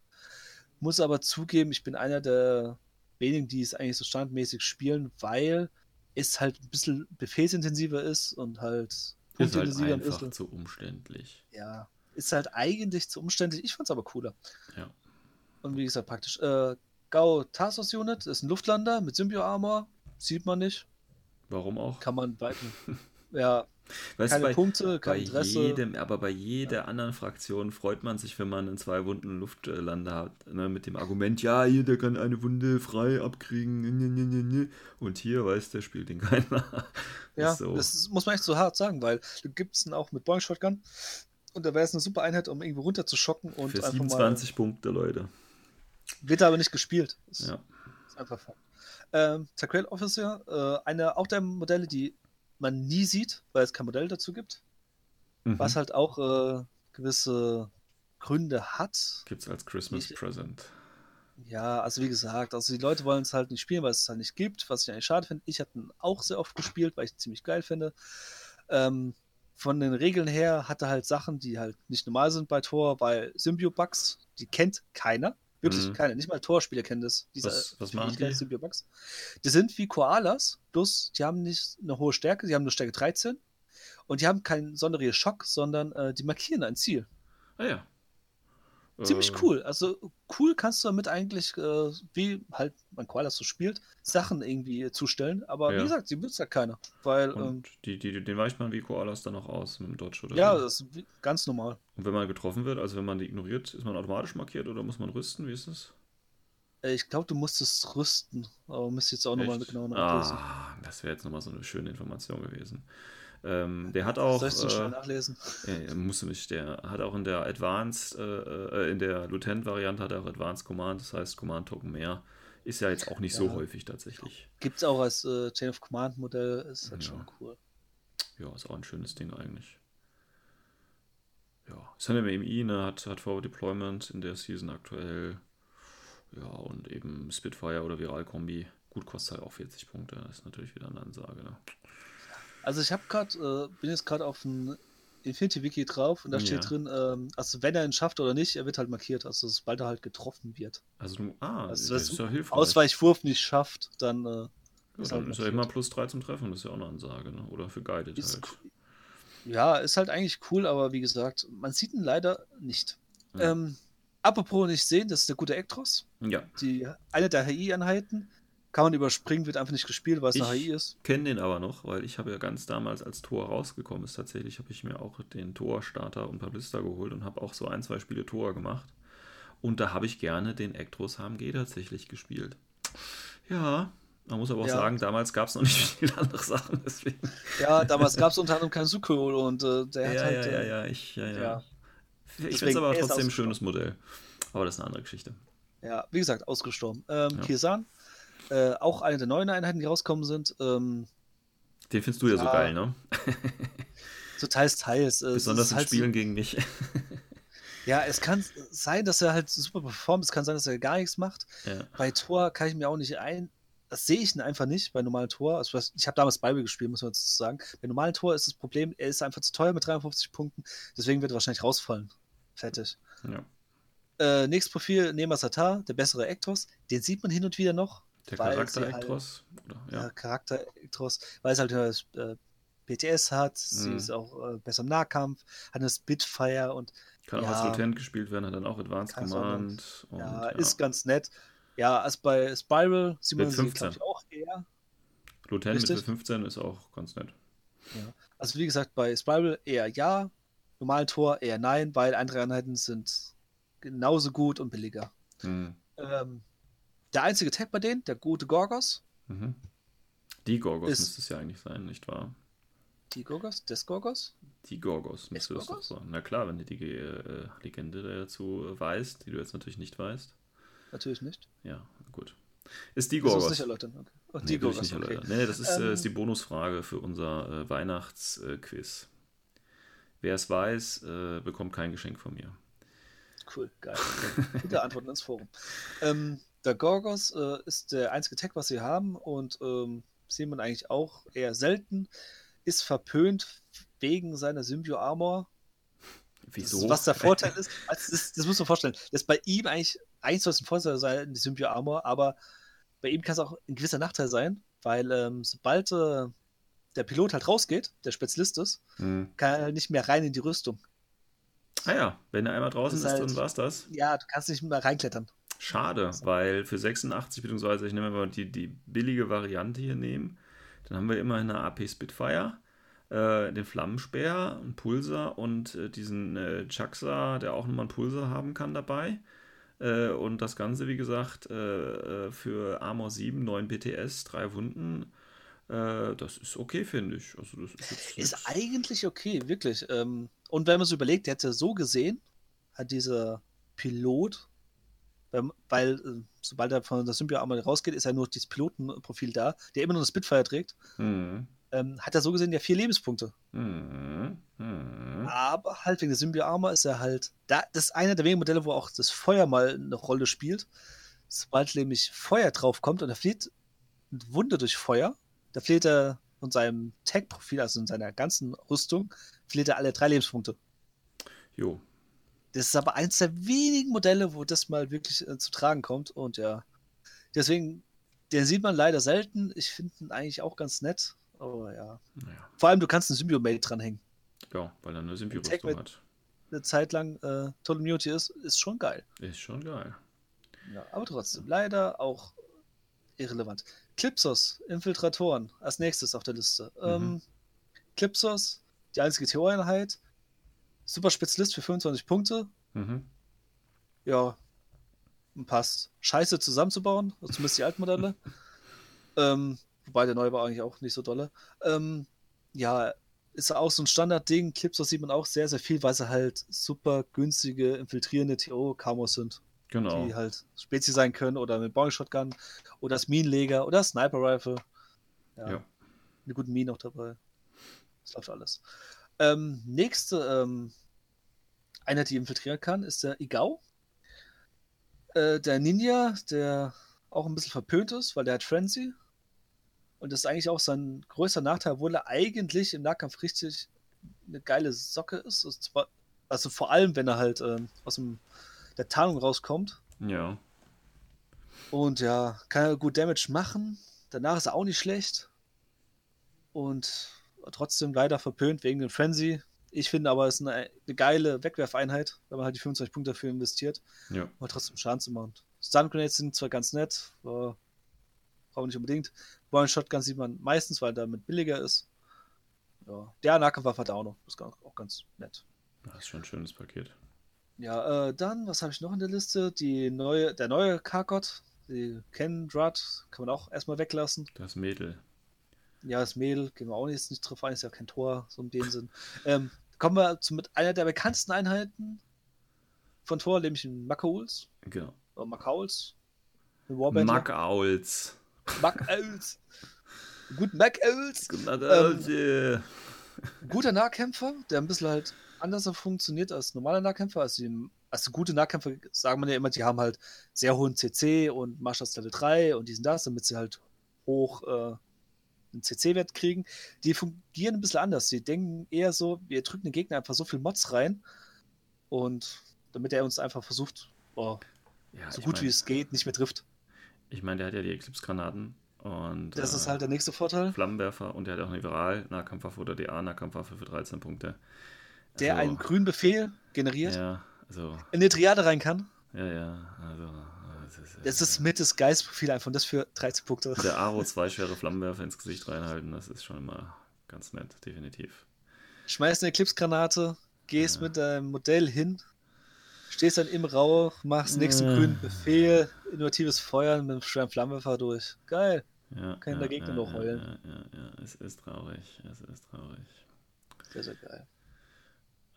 Muss aber zugeben, ich bin einer der wenigen, die es eigentlich so standmäßig spielen, weil es halt ein bisschen befehlsintensiver ist und halt Ist halt punktintensiver einfach ist. zu umständlich. Ja, ist halt eigentlich zu umständlich. Ich fand's aber cooler. Ja. Und wie gesagt, praktisch. Äh, Gao Tarsos Unit ist ein Luftlander mit Symbio-Armor. Sieht man nicht. Warum auch? Kann man bei. ja, Weißt keine du, bei, Punkte, kein bei Interesse. jedem, aber bei jeder anderen Fraktion freut man sich, wenn man einen zwei Wunden Luftlander hat, ne, mit dem Argument, ja, hier, der kann eine Wunde frei abkriegen. Und hier, weißt du, spielt den keiner. Ja, so. das muss man echt so hart sagen, weil du gibst ihn auch mit Boeing Shotgun und da wäre es eine super Einheit, um irgendwo runter zu schocken und Für einfach 27 Punkte, Leute. Wird aber nicht gespielt. Das Ja. ist einfach Fakt. Ähm, Takrail Officer, äh, eine auch der Modelle, die man nie sieht, weil es kein Modell dazu gibt, Mhm. was halt auch äh, gewisse Gründe hat. Gibt's als Christmas Ich- Present. Ja, also wie gesagt, also die Leute wollen es halt nicht spielen, weil es es halt nicht gibt, was ich eigentlich schade finde. Ich habe ihn auch sehr oft gespielt, weil ich ihn ziemlich geil finde. Ähm, von den Regeln her hat er halt Sachen, die halt nicht normal sind bei Tor, weil Symbio-Bugs, die kennt keiner. Wirklich Mhm. keiner. Nicht mal Torspieler kennen das. Diese Was- was machen die? Die sind wie Koalas, bloß die haben nicht eine hohe Stärke, die haben nur Stärke 13. Und die haben keinen sonderlichen Schock, sondern äh, die markieren ein Ziel. Ah ja. Ziemlich Äh, cool. Also cool kannst du damit eigentlich, äh, wie halt man Koalas so spielt, Sachen irgendwie zustellen. Aber Ja. wie gesagt, die benutzt ja keiner. Weil, ähm, Und die, die, den weicht man wie Koalas dann auch aus mit dem Dodge oder ja, das ist ganz normal. Und wenn man getroffen wird, also wenn man die ignoriert, ist man automatisch markiert oder muss man rüsten? Wie ist das? Äh, Ich glaube, du musst es rüsten. Aber müsst jetzt auch nochmal genau nachlesen. Ah, das wäre jetzt nochmal so eine schöne Information gewesen. Ähm, der hat auch. Soll ich es so schnell äh, nachlesen? Ja, musst du nicht. Der hat auch in der Advanced, äh, äh, in der Lieutenant-Variante hat er auch Advanced Command, das heißt Command-Token mehr. Ist ja jetzt auch nicht so Ja. häufig tatsächlich. Gibt es auch als äh, Chain of Command Modell, ist halt Ja. schon cool. Ja, ist auch ein schönes Ding eigentlich. Ja, SNMI ne, hat, hat Forward Deployment in der Season aktuell. Ja, und eben Spitfire oder Viral-Kombi. Gut, kostet halt auch 40 Punkte. Das ist natürlich wieder eine Ansage. Ne? Also ich habe gerade, äh, bin jetzt gerade auf ein Infinity Wiki drauf und da steht Ja. drin, ähm, also wenn er ihn schafft oder nicht, er wird halt markiert, also sobald er halt getroffen wird. Also, du, ah, Also das ist ja hilfreich. Ausweichwurf nicht schafft, dann äh, Ja, ist dann halt ist ja markiert. immer plus 3 zum Treffen. Das ist ja auch eine Ansage. Ne? Oder für Guided Ist halt. cool. Ja, ist halt eigentlich cool, aber wie gesagt, man sieht ihn leider nicht. Ja. Ähm, apropos nicht sehen, das ist der gute Ektros. Ja, Die, eine der HI-Einheiten kann man überspringen, wird einfach nicht gespielt, weil es eine Ich- HI ist. kenne den aber noch, weil ich habe ja ganz damals, als Tor rausgekommen ist, tatsächlich habe ich mir auch den Tor-Starter und Pablista geholt und habe auch so ein, zwei Spiele Tor gemacht. Und da habe ich gerne den Ektros HMG tatsächlich gespielt. Ja, man muss aber auch Ja. sagen, damals gab es noch nicht viele andere Sachen, deswegen. Ja, damals gab es unter anderem keinen Suko und äh, der Ja, hat halt. ja, ja, äh, ja, ich, ja, ja. ja. Ich finde es aber er trotzdem ein schönes Modell. Aber das ist eine andere Geschichte. Ja, wie gesagt, ausgestorben. Ähm, Ja. Äh, auch eine der neuen Einheiten, die rauskommen sind. Ähm, Den findest du ja, so Ja. geil, ne? so teils, teils. Äh, es Besonders in halt Spielen gegen mich. So, ja, es kann sein, dass er halt super performt. Es kann sein, dass er gar nichts macht. ja. Bei Tor kann ich mir auch nicht ein. Das sehe ich ihn einfach nicht bei normalen Tor. Also ich habe damals Bible gespielt, muss man jetzt sagen. Bei normalen Tor ist das Problem, er ist einfach zu teuer mit 53 Punkten. Deswegen wird er wahrscheinlich rausfallen. Fertig. ja. Äh, nächstes Profil, Nema Satar, der bessere Ektros. Den sieht man hin und wieder noch. Der Charakter sie halt- Ektros. Oder, ja. ja. Charakter Ektros, weil es halt das äh, PTS hat, sie Mhm. ist auch äh, besser im Nahkampf, hat eine Spitfire und Kann auch Ja. als Lieutenant gespielt werden, hat dann auch Advanced auch Command. Und, ja, ist ganz nett. Ja, als bei Spiral sieht man Mit sie, 15. glaube ich, auch eher. Lieutenant mit richtig. 15 ist auch ganz nett. Also wie gesagt, bei Spiral eher ja, normalen Tor eher nein, weil andere Einheiten sind genauso gut und billiger. Hm. Ähm, der einzige Tag bei denen, der gute Gorgos, Mhm. Die Gorgos Ist- müsste es ja eigentlich sein, nicht wahr? die Gorgos, des Gorgos, Die Gorgos müsste Ist das doch sein. Na klar, wenn du die äh, Legende dazu äh, weißt, die du jetzt natürlich nicht weißt. natürlich nicht. Ja, gut. Ist die Das Gorgos. nicht erläutern. Okay. Oh, Nee, die Gorgos, nicht okay. Nee, das ist, äh, Ähm, ist die Bonusfrage für unser äh, Weihnachtsquiz. Wer es weiß, äh, bekommt kein Geschenk von mir. Cool, geil. Gute Antworten ins Forum. Ähm, der Gorgos äh, ist der einzige Tag, was sie haben und ähm, sieht man eigentlich auch eher selten. ist verpönt wegen seiner Symbio-Armor. Wieso? Das, was der Vorteil ist, also das, das muss man vorstellen. Das ist bei ihm eigentlich, eigentlich soll es ein Vorteil sein, die Symbio-Armor, aber bei ihm kann es auch ein gewisser Nachteil sein, weil ähm, sobald äh, der Pilot halt rausgeht, der Spezialist ist, Hm. kann er nicht mehr rein in die Rüstung. Ah ja, wenn er einmal draußen ist, ist halt- dann war's das. Ja, du kannst nicht mehr reinklettern. Schade, weil für 86, beziehungsweise ich nehme mal die, die billige Variante hier nehmen, dann haben wir immerhin eine AP Spitfire, äh, den Flammenspeer, einen Pulsar und äh, diesen äh, Chaxa, der auch nochmal einen Pulsar haben kann dabei. Äh, und das Ganze, wie gesagt, äh, äh, für Armor 7, 9 BTS, 3 Wunden. Äh, das ist okay, finde ich. Also das ist jetzt Ist eigentlich okay, wirklich. Ähm, und wenn man so überlegt, der hätte so gesehen, hat dieser Pilot, weil, weil äh, sobald er von der Symbio einmal rausgeht, ist ja nur dieses Pilotenprofil da, der immer nur das Spitfire trägt, Hm. ähm, hat er so gesehen ja vier Lebenspunkte. Hm. Hm. Aber halt wegen der Symbio Armor ist er halt, da, das ist einer der wenigen Modelle, wo auch das Feuer mal eine Rolle spielt. Sobald nämlich Feuer drauf kommt und er flieht eine Wunde durch Feuer, da flieht er von seinem Tag-Profil, also in seiner ganzen Rüstung, flieht er alle drei Lebenspunkte. Jo. Das ist aber eins der wenigen Modelle, wo das mal wirklich äh, zu tragen kommt. Und ja, deswegen, den sieht man leider selten. Ich finde ihn eigentlich auch ganz nett. Aber ja. Naja. Vor allem, du kannst einen Symbio-Mate dranhängen. Ja, weil er eine Symbio-Rüstung hat. Eine Zeit lang äh, Total Immunity ist, ist schon geil. Ist schon geil. Ja, aber trotzdem, leider auch irrelevant. Clipsos, Infiltratoren, als nächstes auf der Liste. Ähm, Clipsos, die einzige Theorieeinheit. Super Spezialist für 25 Punkte. Mhm. Ja, passt. Scheiße zusammenzubauen, also zumindest die alten Modelle. ähm, wobei der neue war eigentlich auch nicht so dolle. Ähm, ja, ist auch so ein Standardding. Clipsos sieht man auch sehr, sehr viel, weil sie halt super günstige, infiltrierende TO-Kamos sind Genau. die halt Spezi sein können oder mit Boeing Shotgun oder das Minenleger oder Sniper Rifle. Ja. Ja. Eine gute Mine noch dabei. Das läuft alles. Ähm, nächste ähm, Einheit, die infiltrieren kann, ist der Igao. Äh, der Ninja, der auch ein bisschen verpönt ist, weil der hat Frenzy. Und das ist eigentlich auch sein größter Nachteil, obwohl er eigentlich im Nahkampf richtig eine geile Socke ist. Also, zwar, also vor allem, wenn er halt ähm, aus dem, der Tarnung rauskommt. Ja. Und ja, kann er gut Damage machen. Danach ist er auch nicht schlecht. Und trotzdem leider verpönt wegen dem Frenzy. Ich finde aber, es ist eine, eine geile Wegwerfeinheit, wenn man halt die 25 Punkte dafür investiert, Ja. aber trotzdem Schaden zu machen. Stun Grenades sind zwar ganz nett, aber braucht man nicht unbedingt. Boeing Shotgun sieht man meistens, weil damit billiger ist. Ja, der Nahkampfwaffe hat auch noch. Das ist auch ganz nett. Das ist schon ein schönes Paket. Ja, äh, dann, was habe ich noch in der Liste? Die neue, der neue Karkot, die Kendrat, kann man auch erstmal weglassen. Das Mädel. Ja, das Mädel, gehen wir auch jetzt nicht drauf ein, ist ja kein Tor, so in dem Sinn. Ähm, kommen wir zu mit einer der bekanntesten Einheiten von Tor, nämlich in Makauls. Genau. Oder Makauls. Owls. Makauls. Gut, Makauls. Ähm, Guter Nahkämpfer, der ein bisschen halt anders funktioniert als normaler Nahkämpfer. Also, die, also gute Nahkämpfer, sagen man ja immer, die haben halt sehr hohen CC und Marschalls Level 3 und diesen das, damit sie halt hoch äh, einen CC-Wert kriegen. Die fungieren ein bisschen anders. Die denken eher so, wir drücken den Gegner einfach so viel Mods rein und damit er uns einfach versucht, oh, ja, so gut mein, wie es geht, nicht mehr trifft. Ich meine, der hat ja die Eclipse-Granaten und Das ist äh, halt der nächste Vorteil. Flammenwerfer und der hat auch eine Viral-Nahkampfwaffe oder DA-Nahkampfwaffe für 13 Punkte. Der Also, einen grünen Befehl generiert, Ja, also, in eine Triade rein kann. ja, ja, also. Das ist, Das ist mit das Geistprofil einfach und das für 13 Punkte. Der Aro zwei schwere Flammenwerfer ins Gesicht reinhalten, das ist schon immer ganz nett, definitiv. Schmeißt eine Eclipse-Granate, gehst Ja. mit deinem Modell hin, stehst dann im Rauch, machst nächsten Äh. grünen Befehl, innovatives Feuern mit einem schweren Flammenwerfer durch. Geil. Ja, Kann ja, der Gegner ja, noch ja, heulen. Ja, ja, ja, es ist traurig, es ist traurig. Sehr, sehr geil.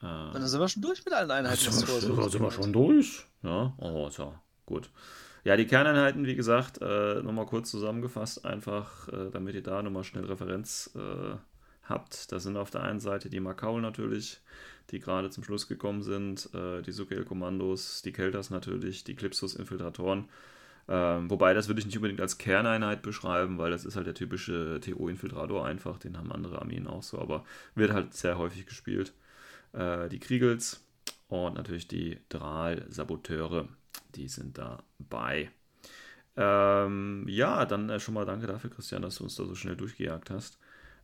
Äh, Und dann sind wir schon durch mit allen Einheiten. sind, wir, sind wir schon durch? Ja, oh, ja gut. Ja, die Kerneinheiten, wie gesagt, äh, nochmal kurz zusammengefasst, einfach, äh, damit ihr da nochmal schnell Referenz äh, habt. Das sind auf der einen Seite die Makaul natürlich, die gerade zum Schluss gekommen sind, äh, die Sukel-Kommandos, die Kelters natürlich, die Klipsus-Infiltratoren. Ähm, wobei, das würde ich nicht unbedingt als Kerneinheit beschreiben, weil das ist halt der typische TO-Infiltrator einfach, den haben andere Armeen auch so, aber wird halt sehr häufig gespielt. Äh, die Kriegels und natürlich die Dral-Saboteure, die sind dabei. Ähm, ja, dann äh, schon mal danke dafür, Christian, dass du uns da so schnell durchgejagt hast.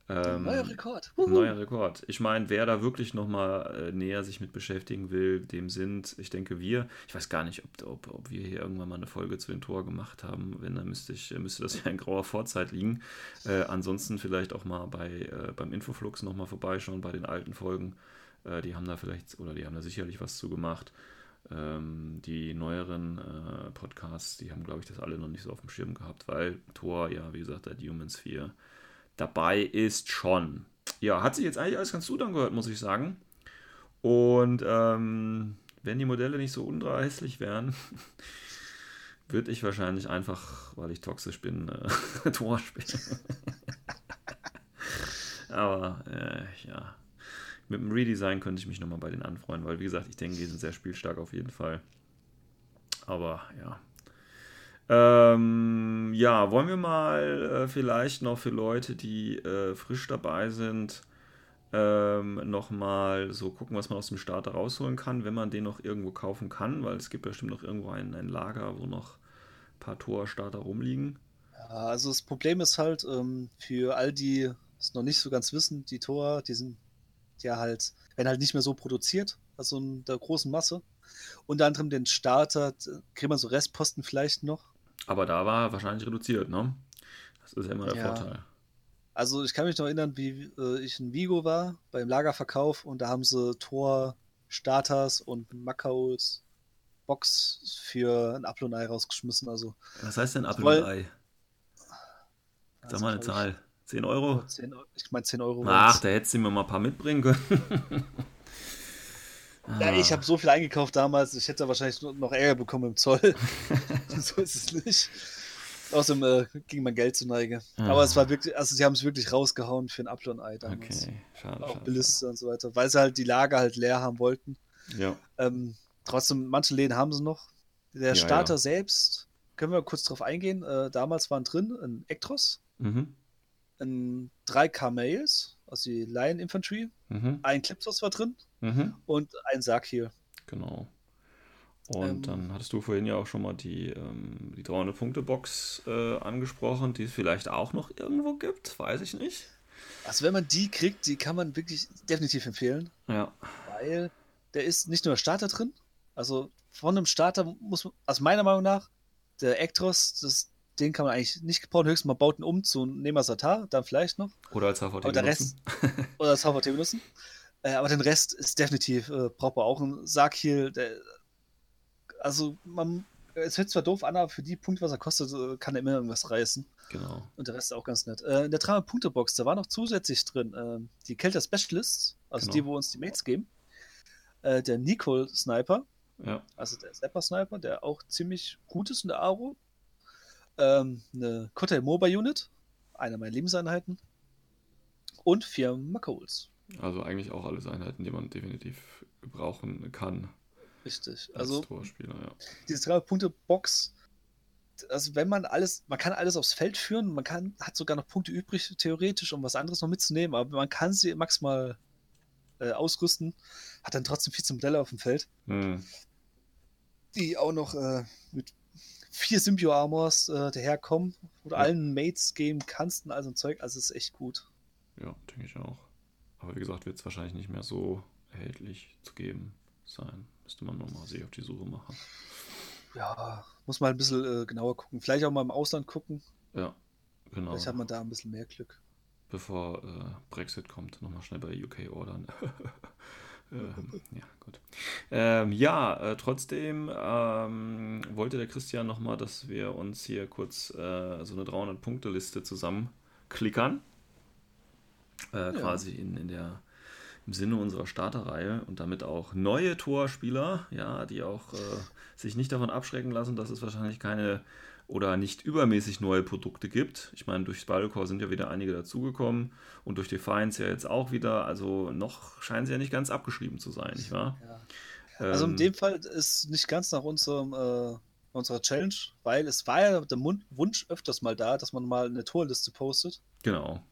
Ähm, Neuer Rekord. Neuer Rekord. Ich meine, wer da wirklich nochmal äh, näher sich mit beschäftigen will, dem sind, ich denke, wir, ich weiß gar nicht, ob, ob, ob wir hier irgendwann mal eine Folge zu den Tor gemacht haben. Wenn, dann müsste, ich, müsste das ja in grauer Vorzeit liegen. Äh, ansonsten vielleicht auch mal bei, äh, beim Infoflux nochmal vorbeischauen, bei den alten Folgen. Äh, die haben da vielleicht, oder die haben da sicherlich was zu gemacht. Ähm, die neueren äh, Podcasts, die haben, glaube ich, das alle noch nicht so auf dem Schirm gehabt, weil Tor, ja, wie gesagt, der Humans 4 dabei ist schon. Ja, hat sich jetzt eigentlich alles ganz gut angehört, muss ich sagen. Und ähm, wenn die Modelle nicht so ultra hässlich wären, würde ich wahrscheinlich einfach, weil ich toxisch bin, äh, Tor spielen. Aber äh, ja, mit dem Redesign könnte ich mich nochmal bei denen anfreunden, weil wie gesagt, ich denke, die sind sehr spielstark auf jeden Fall. Aber ja, ähm, ja, wollen wir mal äh, vielleicht noch für Leute, die äh, frisch dabei sind, ähm, nochmal so gucken, was man aus dem Starter rausholen kann, wenn man den noch irgendwo kaufen kann, weil es gibt bestimmt noch irgendwo ein, ein Lager, wo noch ein paar Tor-Starter rumliegen. Ja, also das Problem ist halt, ähm, für all die es noch nicht so ganz wissen, die Tor, die sind ja halt, werden halt nicht mehr so produziert, also in der großen Masse. Unter anderem den Starter, kriegt man so Restposten vielleicht noch. Aber da war wahrscheinlich reduziert, ne? Das ist ja immer der Ja. Vorteil. Also ich kann mich noch erinnern, wie äh, ich in Vigo war, beim Lagerverkauf und da haben sie Tor, Starters und Makaos Box für ein Ablonei rausgeschmissen. Also, Was heißt denn Apfel Weil- und Ei? Sag mal eine Zahl. 10 Ich, Euro? 10, Eu- ich meine 10 Euro. Ach, da hättest du mir mal ein paar mitbringen können. Ja, ich Ah. habe so viel eingekauft damals, ich hätte wahrscheinlich noch Ärger bekommen im Zoll. so ist es nicht. Außerdem äh, ging mein Geld zu Neige. Aber es war wirklich, also sie haben es wirklich rausgehauen für ein Apfel und Ei damals. Okay, schade. Auch. Beliste und so weiter, weil sie halt die Lager halt leer haben wollten. Ja. Ähm, trotzdem, manche Läden haben sie noch. Der Ja, Starter ja. selbst, können wir kurz drauf eingehen. Äh, damals waren drin ein Ektros, Mhm. Ein 3K Mails, also die Lion Infantry, Mhm. ein Clipsos war drin Mhm. und ein Sarkir. Genau. Und Ähm, dann hattest du vorhin ja auch schon mal die, ähm, die 300-Punkte-Box äh, angesprochen, die es vielleicht auch noch irgendwo gibt, weiß ich nicht. Also wenn man die kriegt, die kann man wirklich definitiv empfehlen, Ja, weil der ist nicht nur Starter drin, also von einem Starter muss man, also meiner Meinung nach, der Ektros, das, den kann man eigentlich nicht gebrauchen, höchstens man baut ihn um zu Nema Satar, dann vielleicht noch, oder als HVT benutzen. Rest, oder das HVT benutzen, äh, aber den Rest ist definitiv äh, brauchbar. Auch ein Sarkil, der, also man, es hört zwar doof an, aber für die Punkte, was er kostet, äh, kann er immer irgendwas reißen. Genau. Und der Rest ist auch ganz nett. Äh, in der 300-Punkte-Box, da war noch zusätzlich drin ähm, die Kelter Specialists, also Genau. die, wo uns die Mates geben. Äh, der Nicole Sniper, Ja, also der Snapper Sniper, der auch ziemlich gut ist in der Aro. Ähm, eine Kotai Mobile Unit, eine meiner Lebenseinheiten. Und vier Makaols. also eigentlich auch alles Einheiten, die man definitiv gebrauchen kann Richtig. als Also Torspieler, ja. diese 300-Punkte-Box, also wenn man alles, man kann alles aufs Feld führen, man kann, hat sogar noch Punkte übrig, theoretisch, um was anderes noch mitzunehmen, aber man kann sie maximal äh, ausrüsten, hat dann trotzdem 14 Modelle auf dem Feld, Hm. die auch noch äh, mit vier Symbio-Armors äh, daherkommen, du Ja. allen Mates geben kannst und all so ein Zeug, also ist echt gut. Ja, denke ich auch. Aber wie gesagt, wird es wahrscheinlich nicht mehr so erhältlich zu geben sein. Müsste man nochmal sich auf die Suche machen. Ja, muss mal ein bisschen äh, genauer gucken. Vielleicht auch mal im Ausland gucken. Ja, genau. Vielleicht hat man da ein bisschen mehr Glück. Bevor äh, Brexit kommt, nochmal schnell bei UK ordern. ähm, ja, gut. Ähm, ja, äh, trotzdem ähm, wollte der Christian nochmal, dass wir uns hier kurz äh, so eine 300-Punkte-Liste zusammenklickern. Äh, Quasi in, in der, im Sinne unserer Starterreihe und damit auch neue Torspieler, ja, die auch äh, sich nicht davon abschrecken lassen, dass es wahrscheinlich keine oder nicht übermäßig neue Produkte gibt. Ich meine, durch Spyrocore sind ja wieder einige dazugekommen und durch Defiance ja jetzt auch wieder. Also noch scheinen sie ja nicht ganz abgeschrieben zu sein, nicht wahr? Ja. Also in Ähm, dem Fall ist nicht ganz nach unserem, äh, unserer Challenge, weil es war ja der Wunsch öfters mal da, dass man mal eine Torliste postet. Genau.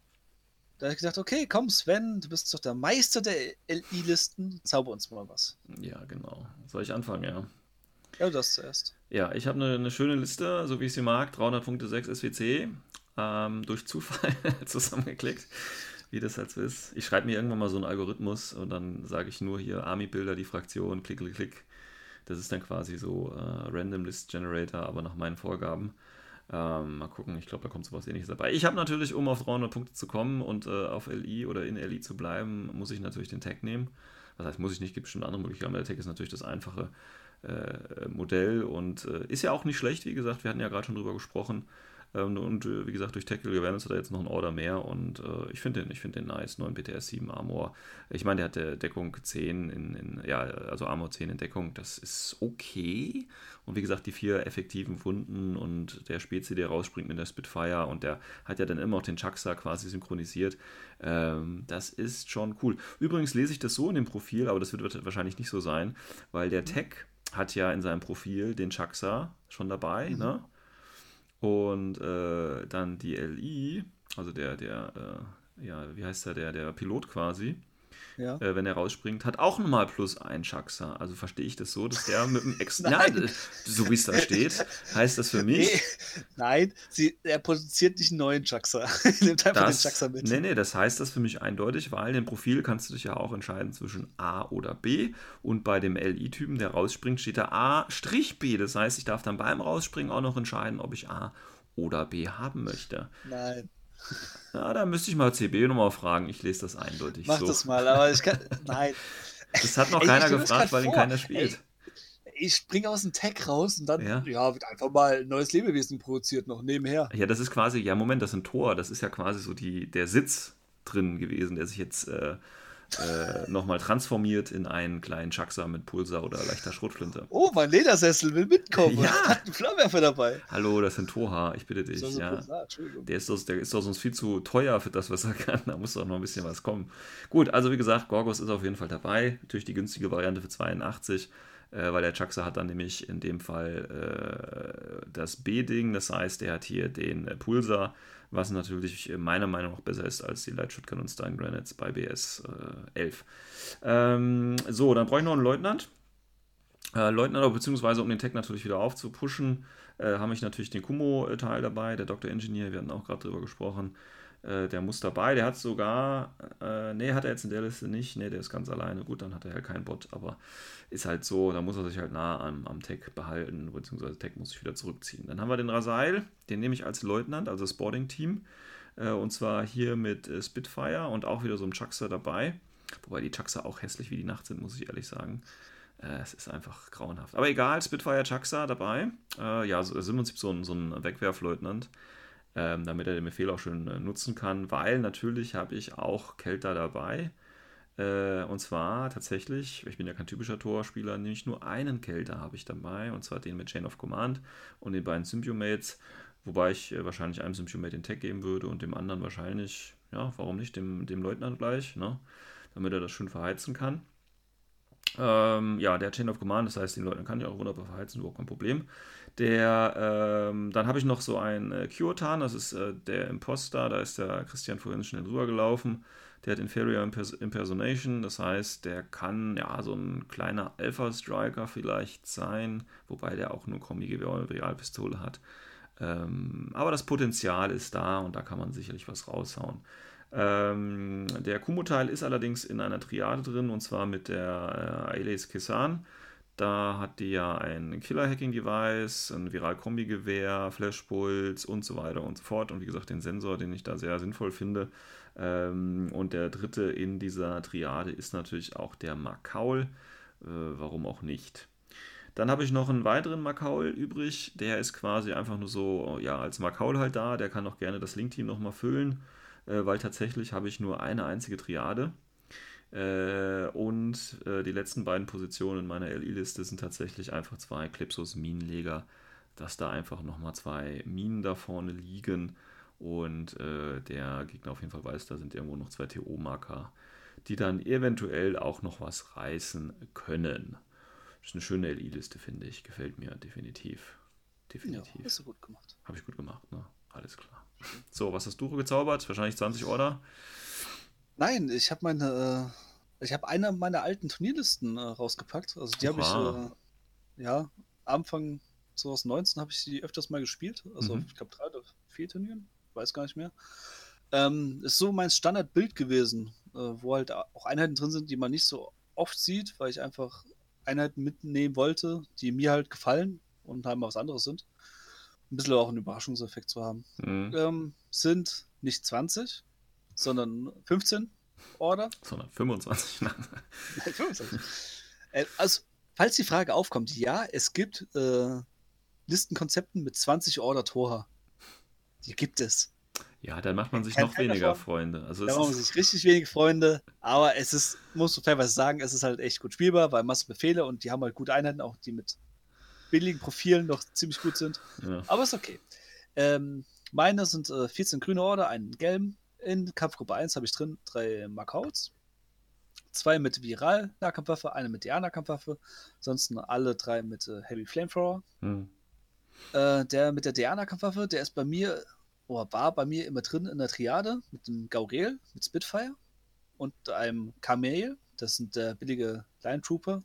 Da habe ich gedacht, okay, komm Sven, du bist doch der Meister der LI-Listen, zauber uns mal was. Ja, genau. Soll ich anfangen, ja? Ja, du das zuerst. Ja, ich habe eine, eine, schöne Liste, so wie ich sie mag, 300 Punkte 6 SWC, ähm, durch Zufall zusammengeklickt, wie das halt so ist. Ich schreibe mir irgendwann mal so einen Algorithmus und dann sage ich nur hier Army-Bilder, die Fraktion, klick, klick, klick. Das ist dann quasi so äh, Random List Generator, aber nach meinen Vorgaben. Ähm, mal gucken, ich glaube, da kommt sowas ähnliches dabei. Ich habe natürlich, um auf 300 Punkte zu kommen und äh, auf LI oder in LI zu bleiben, muss ich natürlich den Tag nehmen. Das heißt, muss ich nicht, gibt bestimmt andere Möglichkeiten, der Tag ist natürlich das einfache äh, Modell und äh, ist ja auch nicht schlecht, wie gesagt, wir hatten ja gerade schon drüber gesprochen. Ähm, und äh, wie gesagt, durch Tactical Awareness hat er jetzt noch ein Order mehr und äh, ich finde den, find den nice. 9 BTS 7 Armor. Ich meine, der hat der Deckung 10 in, in, ja, also Armor 10 in Deckung, das ist okay. Und wie gesagt, die vier effektiven Wunden und der Spezi, der rausspringt mit der Spitfire und der hat ja dann immer auch den Chaksa quasi synchronisiert. Ähm, das ist schon cool. Übrigens lese ich das so in dem Profil, aber das wird wahrscheinlich nicht so sein, weil der Tech hat ja in seinem Profil den Chaksa schon dabei, mhm. ne? Und äh, dann die LI, also der, der, äh, ja, wie heißt der, der, der Pilot quasi, ja. äh, wenn er rausspringt, hat auch nochmal plus ein Chaksa. Also verstehe ich das so, dass der mit dem Ex. ja, so wie es da steht, heißt das für mich. Nee, nein, sie, er produziert nicht einen neuen Chaksa. Nimmt einfach das, den Chaksa mit. Nee, nee, das heißt das für mich eindeutig, weil in dem Profil kannst du dich ja auch entscheiden zwischen A oder B. Und bei dem LI-Typen, der rausspringt, steht da A-B. Das heißt, ich darf dann beim Rausspringen auch noch entscheiden, ob ich A oder B haben möchte. Nein. Ja, da müsste ich mal CB nochmal fragen. Ich lese das eindeutig. Mach so. das mal, aber ich kann. Nein. Das hat noch Ey, keiner gefragt, weil ihn keiner spielt. Ey, ich springe aus dem Tag raus und dann ja. ja. wird einfach mal ein neues Lebewesen produziert, noch nebenher. Ja, das ist quasi, ja, Moment, das ist ein Tor. Das ist ja quasi so die, der Sitz drin gewesen, der sich jetzt äh, äh, nochmal transformiert in einen kleinen Chaksa mit Pulsar oder leichter Schrotflinte. Oh, mein Ledersessel will mitkommen. Ja. Hat einen Flammenwerfer dabei. Hallo, das sind Toha, ich bitte dich. So ja. Pulsar, der, ist doch, der ist doch sonst viel zu teuer für das, was er kann. Da muss doch noch ein bisschen was kommen. Gut, also wie gesagt, Gorgos ist auf jeden Fall dabei. Natürlich die günstige Variante für 82 äh, weil der Chaksa hat dann nämlich in dem Fall äh, das B-Ding, das heißt, er hat hier den äh, Pulsar, was natürlich meiner Meinung nach besser ist als die Light Shotgun und Stein Granites bei BS äh, 11. Ähm, so, dann brauche ich noch einen Leutnant. Äh, Leutnant, beziehungsweise um den Tech natürlich wieder aufzupuschen, äh, habe ich natürlich den Kumo-Teil dabei, der Dr. Engineer, wir hatten auch gerade drüber gesprochen. Äh, der muss dabei, der hat sogar, äh, nee, hat er jetzt in der Liste nicht, nee, der ist ganz alleine. Gut, dann hat er halt keinen Bot, aber ist halt so, da muss er sich halt nah am, am Tech behalten, beziehungsweise Tech muss sich wieder zurückziehen. Dann haben wir den Rasail, den nehme ich als Leutnant, also Sporting-Team. Äh, und zwar hier mit äh, Spitfire und auch wieder so ein Chuckster dabei. Wobei die Chuckster auch hässlich wie die Nacht sind, muss ich ehrlich sagen. Äh, es ist einfach grauenhaft. Aber egal, Spitfire Chuckster dabei. Äh, ja, so, ist im Prinzip so ein, so ein Wegwerfleutnant. Ähm, damit er den Befehl auch schön äh, nutzen kann, weil natürlich habe ich auch Kelter dabei. Äh, und zwar tatsächlich, ich bin ja kein typischer Torspieler, nämlich nur einen Kelter habe ich dabei, und zwar den mit Chain of Command und den beiden Symbiomates, wobei ich äh, wahrscheinlich einem Symbiomate den Tag geben würde und dem anderen wahrscheinlich, ja, warum nicht, dem, dem Leutnant gleich, ne? damit er das schön verheizen kann. Ähm, ja, der Chain of Command, das heißt, den Leutnant kann ich auch wunderbar verheizen, überhaupt kein Problem. Der, ähm, dann habe ich noch so einen äh, Kyotan, das ist äh, der Imposter, da ist der Christian vorhin schnell drüber gelaufen. Der hat Inferior Impersonation, das heißt, der kann ja so ein kleiner Alpha-Striker vielleicht sein, wobei der auch nur Kombi-Gewehr und Realpistole hat. Ähm, aber das Potenzial ist da und da kann man sicherlich was raushauen. Ähm, der Kumo-Teil ist allerdings in einer Triade drin und zwar mit der äh, Ailes Kisan. Da hat die ja ein Killer-Hacking-Device, ein Viral-Kombi-Gewehr, Flashpuls und so weiter und so fort. Und wie gesagt, den Sensor, den ich da sehr sinnvoll finde. Ähm, und der dritte in dieser Triade ist natürlich auch der Makaul. Äh, warum auch nicht? Dann habe ich noch einen weiteren Makaul übrig. Der ist quasi einfach nur so, ja, als Makaul halt da. Der kann auch gerne das Link-Team nochmal füllen, äh, weil tatsächlich habe ich nur eine einzige Triade. Äh, und äh, die letzten beiden Positionen in meiner LI-Liste sind tatsächlich einfach zwei Clipsos Minenleger, dass da einfach nochmal zwei Minen da vorne liegen und äh, der Gegner auf jeden Fall weiß, da sind irgendwo noch zwei TO-Marker, die dann eventuell auch noch was reißen können. Das ist eine schöne LI-Liste, finde ich. Gefällt mir definitiv. definitiv. Ja, hast du gut gemacht. Habe ich gut gemacht, ne? Alles klar. So, was hast du gezaubert? Wahrscheinlich 20 Order. Nein, ich habe meine, äh, ich habe eine meiner alten Turnierlisten äh, rausgepackt. Also die habe ich, äh, ja, Anfang 2019 habe ich die öfters mal gespielt. Also Mhm. ich glaube drei oder vier Turnieren, weiß gar nicht mehr. Ähm, ist so mein Standardbild gewesen, äh, wo halt auch Einheiten drin sind, die man nicht so oft sieht, weil ich einfach Einheiten mitnehmen wollte, die mir halt gefallen und halt mal was anderes sind. Ein bisschen auch einen Überraschungseffekt zu haben. Mhm. Ähm, sind nicht 20, sondern 15 Order. Sondern 25. Nein. Nein, 25. Äh, also, falls die Frage aufkommt, ja, es gibt äh, Listenkonzepten mit 20 Order Tora. Die gibt es. Ja, dann macht man sich noch weniger von. Freunde. Also Da machen sich richtig wenige Freunde, aber es ist, muss man fairerweise sagen, es ist halt echt gut spielbar, weil Masse Befehle und die haben halt gute Einheiten, auch die mit billigen Profilen noch ziemlich gut sind. ja. Aber ist okay. Ähm, meine sind äh, 14 grüne Order, einen gelben. In Kampfgruppe 1 habe ich drin drei Markouts. Zwei mit Viral-Nahkampfwaffe, eine mit DA-Nahkampfwaffe. Ansonsten alle drei mit äh, Heavy Flamethrower. Hm. Äh, der mit der DA-Nahkampfwaffe, der ist bei mir, oder war bei mir immer drin in der Triade mit dem Gauriel, mit Spitfire und einem Kamel. Das sind der billige Line Trooper,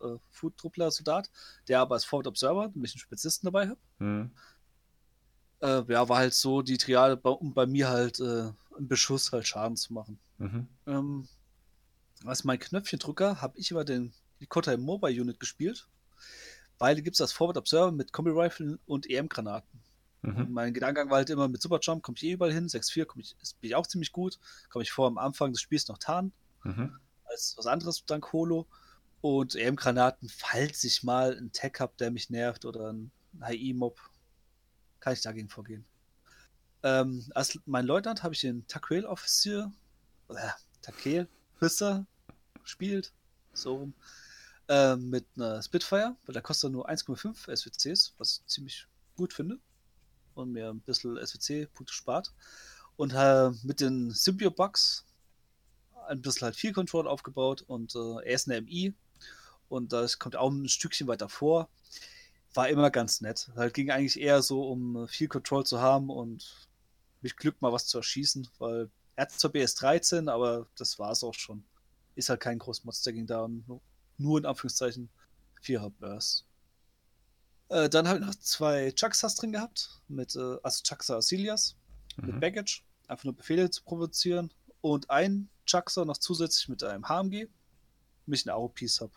äh, Food Truppler Soldat, der aber als Forward Observer, nämlich einen Spezialisten dabei hat Hm. äh, ja, war halt so die Triade, bei- bei mir halt äh, im Beschuss halt Schaden zu machen. Mhm. Ähm, als mein Knöpfchendrücker habe ich über den die Kotai Mobile Unit gespielt, weil gibt es das Forward Observer mit Kombi Rifle und EM-Granaten. Mhm. mein Gedankengang war halt immer mit Superjump komme ich eh überall hin, 6-4 komm ich, bin ich auch ziemlich gut, komme ich vor am Anfang des Spiels noch tarnen Mhm. als was anderes dank Holo. Und EM-Granaten, falls ich mal einen Tech habe, der mich nervt oder ein HI-Mob, kann ich dagegen vorgehen. Ähm, als mein Leutnant habe ich den Taquel Officer, äh, Taquel Officer gespielt, so rum, äh, mit einer Spitfire, weil der kostet nur 1,5 SWCs, was ich ziemlich gut finde und mir ein bisschen SWC-Punkte spart. Und äh, mit den Symbio-Bugs ein bisschen halt viel Control aufgebaut und äh, er ist eine MI und das kommt auch ein Stückchen weiter vor. War immer ganz nett. Halt ging eigentlich eher so, um viel Control zu haben und mich Glück mal was zu erschießen, weil er hat zwar BS13, aber das war es auch schon. Ist halt kein großes Monster ging da nur, nur in Anführungszeichen 4er Burst. Äh, dann habe ich noch zwei Chucksas drin gehabt, mit, äh, also Chucksa Asilias, mit Mhm. Baggage, einfach nur Befehle zu provozieren und ein Chuckser noch zusätzlich mit einem HMG, damit ich einen Aro-Piece habe.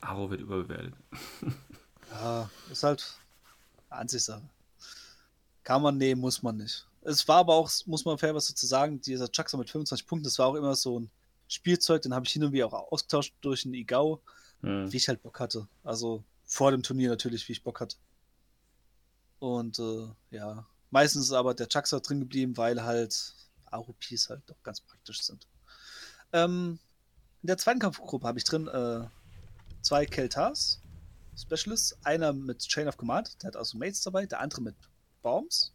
Aro wird überbewertet. Ja, ist halt eine Ansichtssache. Kann man nehmen, muss man nicht. Es war aber auch, muss man fair was dazu sagen, dieser Chuckser mit 25 Punkten, das war auch immer so ein Spielzeug, den habe ich hin und wieder auch ausgetauscht durch einen Igao, Hm. wie ich halt Bock hatte. Also vor dem Turnier natürlich, wie ich Bock hatte. Und äh, ja, meistens ist aber der Chuckser drin geblieben, weil halt Aro-Piece halt doch ganz praktisch sind. Ähm, in der zweiten Kampfgruppe habe ich drin äh, zwei Keltars, Specialists. Einer mit Chain of Command, der hat also Mates dabei, der andere mit Bombs.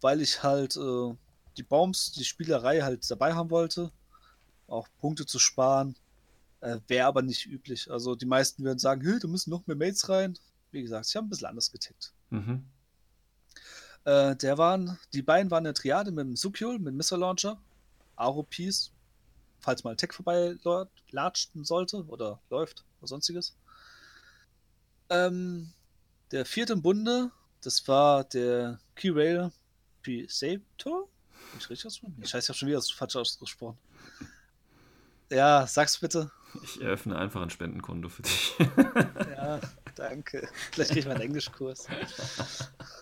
Weil ich halt äh, die Bombs, die Spielerei halt dabei haben wollte. Auch Punkte zu sparen. Äh, Wäre aber nicht üblich. Also die meisten würden sagen, hey, da müssen noch mehr Mates rein. Wie gesagt, ich habe ein bisschen anders getickt. Mhm. Äh, der waren, die beiden waren eine Triade mit dem Sukiul, mit dem Missile Launcher, Aro Piece, falls mal ein Tech vorbei latschen sollte oder läuft oder sonstiges. Ähm, der vierte im Bunde, das war der Key-Rail. Hab Ich richtig ausgesprochen? Scheiße, ich habe schon wieder falsch ausgesprochen. Ja, sag's bitte. Ich eröffne einfach ein Spendenkonto für dich. Ja, danke. Vielleicht kriege ich mal einen Englischkurs.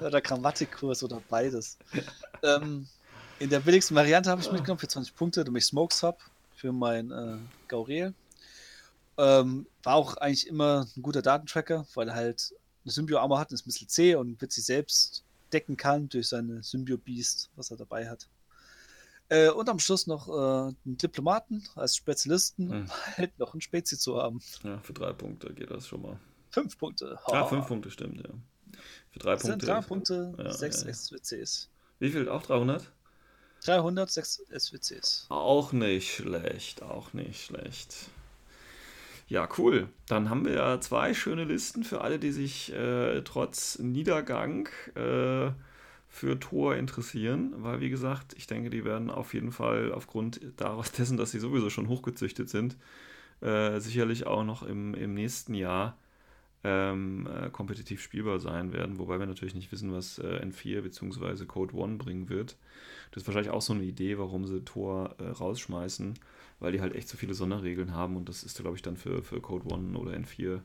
Oder Grammatikkurs oder beides. Ähm, in der billigsten Variante habe ich mitgenommen für 20 Punkte, damit ich Smokes habe für mein äh, Gauriel. Ähm, war auch eigentlich immer ein guter Datentracker, weil er halt eine Symbio-Armor hat, ein bisschen zäh und wird sich selbst decken kann durch seine Symbio-Beast, was er dabei hat. Äh, und am Schluss noch äh, einen Diplomaten als Spezialisten, um Mhm. halt noch einen Spezi zu haben. Ja, für drei Punkte geht das schon mal. Fünf Punkte. Ah, Oh. fünf Punkte stimmt, ja. Für drei Das sind Punkte. drei Punkte, Ja, sechs ja. SWCs. Wie viel? Auch 300? 300, sechs SWCs. Auch nicht schlecht, auch nicht schlecht. Ja, cool. Dann haben wir ja zwei schöne Listen für alle, die sich äh, trotz Niedergang äh, für Tor interessieren, weil wie gesagt, ich denke, die werden auf jeden Fall aufgrund daraus dessen, dass sie sowieso schon hochgezüchtet sind, äh, sicherlich auch noch im, im nächsten Jahr ähm, äh, kompetitiv spielbar sein werden, wobei wir natürlich nicht wissen, was äh, N4 bzw. Code One bringen wird. Das ist wahrscheinlich auch so eine Idee, warum sie Tor äh, rausschmeißen, weil die halt echt so viele Sonderregeln haben und das ist, glaube ich, dann für, für Code One oder N4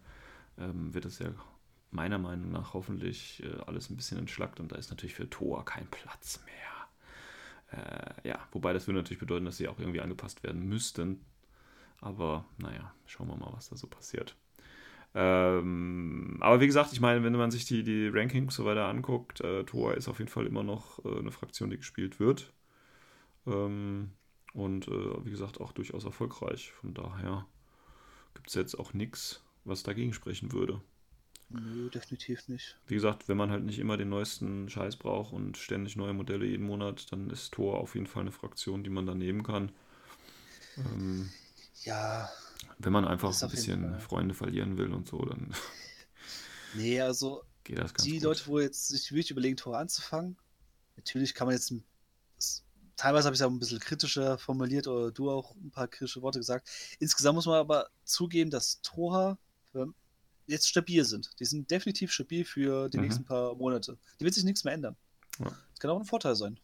ähm, wird das ja meiner Meinung nach hoffentlich äh, alles ein bisschen entschlackt und da ist natürlich für Tor kein Platz mehr. Äh, ja, wobei das würde natürlich bedeuten, dass sie auch irgendwie angepasst werden müssten. Aber naja, schauen wir mal, was da so passiert. Ähm, aber wie gesagt, ich meine, wenn man sich die, die Rankings so weiter anguckt, äh, Tor ist auf jeden Fall immer noch äh, eine Fraktion, die gespielt wird. Ähm, und äh, wie gesagt, auch durchaus erfolgreich. Von daher gibt es jetzt auch nichts, was dagegen sprechen würde. Nö, definitiv nicht. Wie gesagt, wenn man halt nicht immer den neuesten Scheiß braucht und ständig neue Modelle jeden Monat, dann ist Tor auf jeden Fall eine Fraktion, die man da nehmen kann. Ähm, ja. Wenn man einfach ein bisschen Freunde verlieren will und so, dann. Nee, also geht das ganz die gut. Leute, wo jetzt sich wirklich überlegen, Tor anzufangen, natürlich kann man jetzt teilweise habe ich es auch ein bisschen kritischer formuliert oder du auch ein paar kritische Worte gesagt. Insgesamt muss man aber zugeben, dass Tora jetzt stabil sind. Die sind definitiv stabil für die mhm. nächsten paar Monate. Die wird sich nichts mehr ändern. Ja. Das kann auch ein Vorteil sein.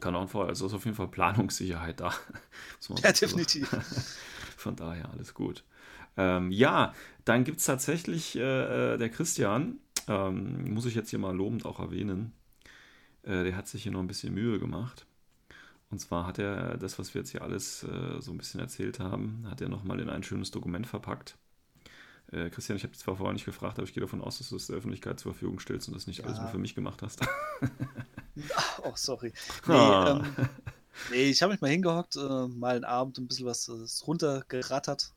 Kann auch ein Vorteil. Also ist auf jeden Fall Planungssicherheit da. ja, definitiv. Von daher alles gut. Ähm, ja, dann gibt es tatsächlich äh, äh, der Christian, ähm, muss ich jetzt hier mal lobend auch erwähnen, äh, der hat sich hier noch ein bisschen Mühe gemacht. Und zwar hat er das, was wir jetzt hier alles äh, so ein bisschen erzählt haben, hat er nochmal in ein schönes Dokument verpackt. Äh, Christian, ich habe dich zwar vorher nicht gefragt, aber ich gehe davon aus, dass du es der Öffentlichkeit zur Verfügung stellst und das nicht ja. alles nur für mich gemacht hast. Ach, oh, sorry. Nee, ah. ähm, nee ich habe mich mal hingehockt, äh, mal einen Abend ein bisschen was äh, runtergerattert,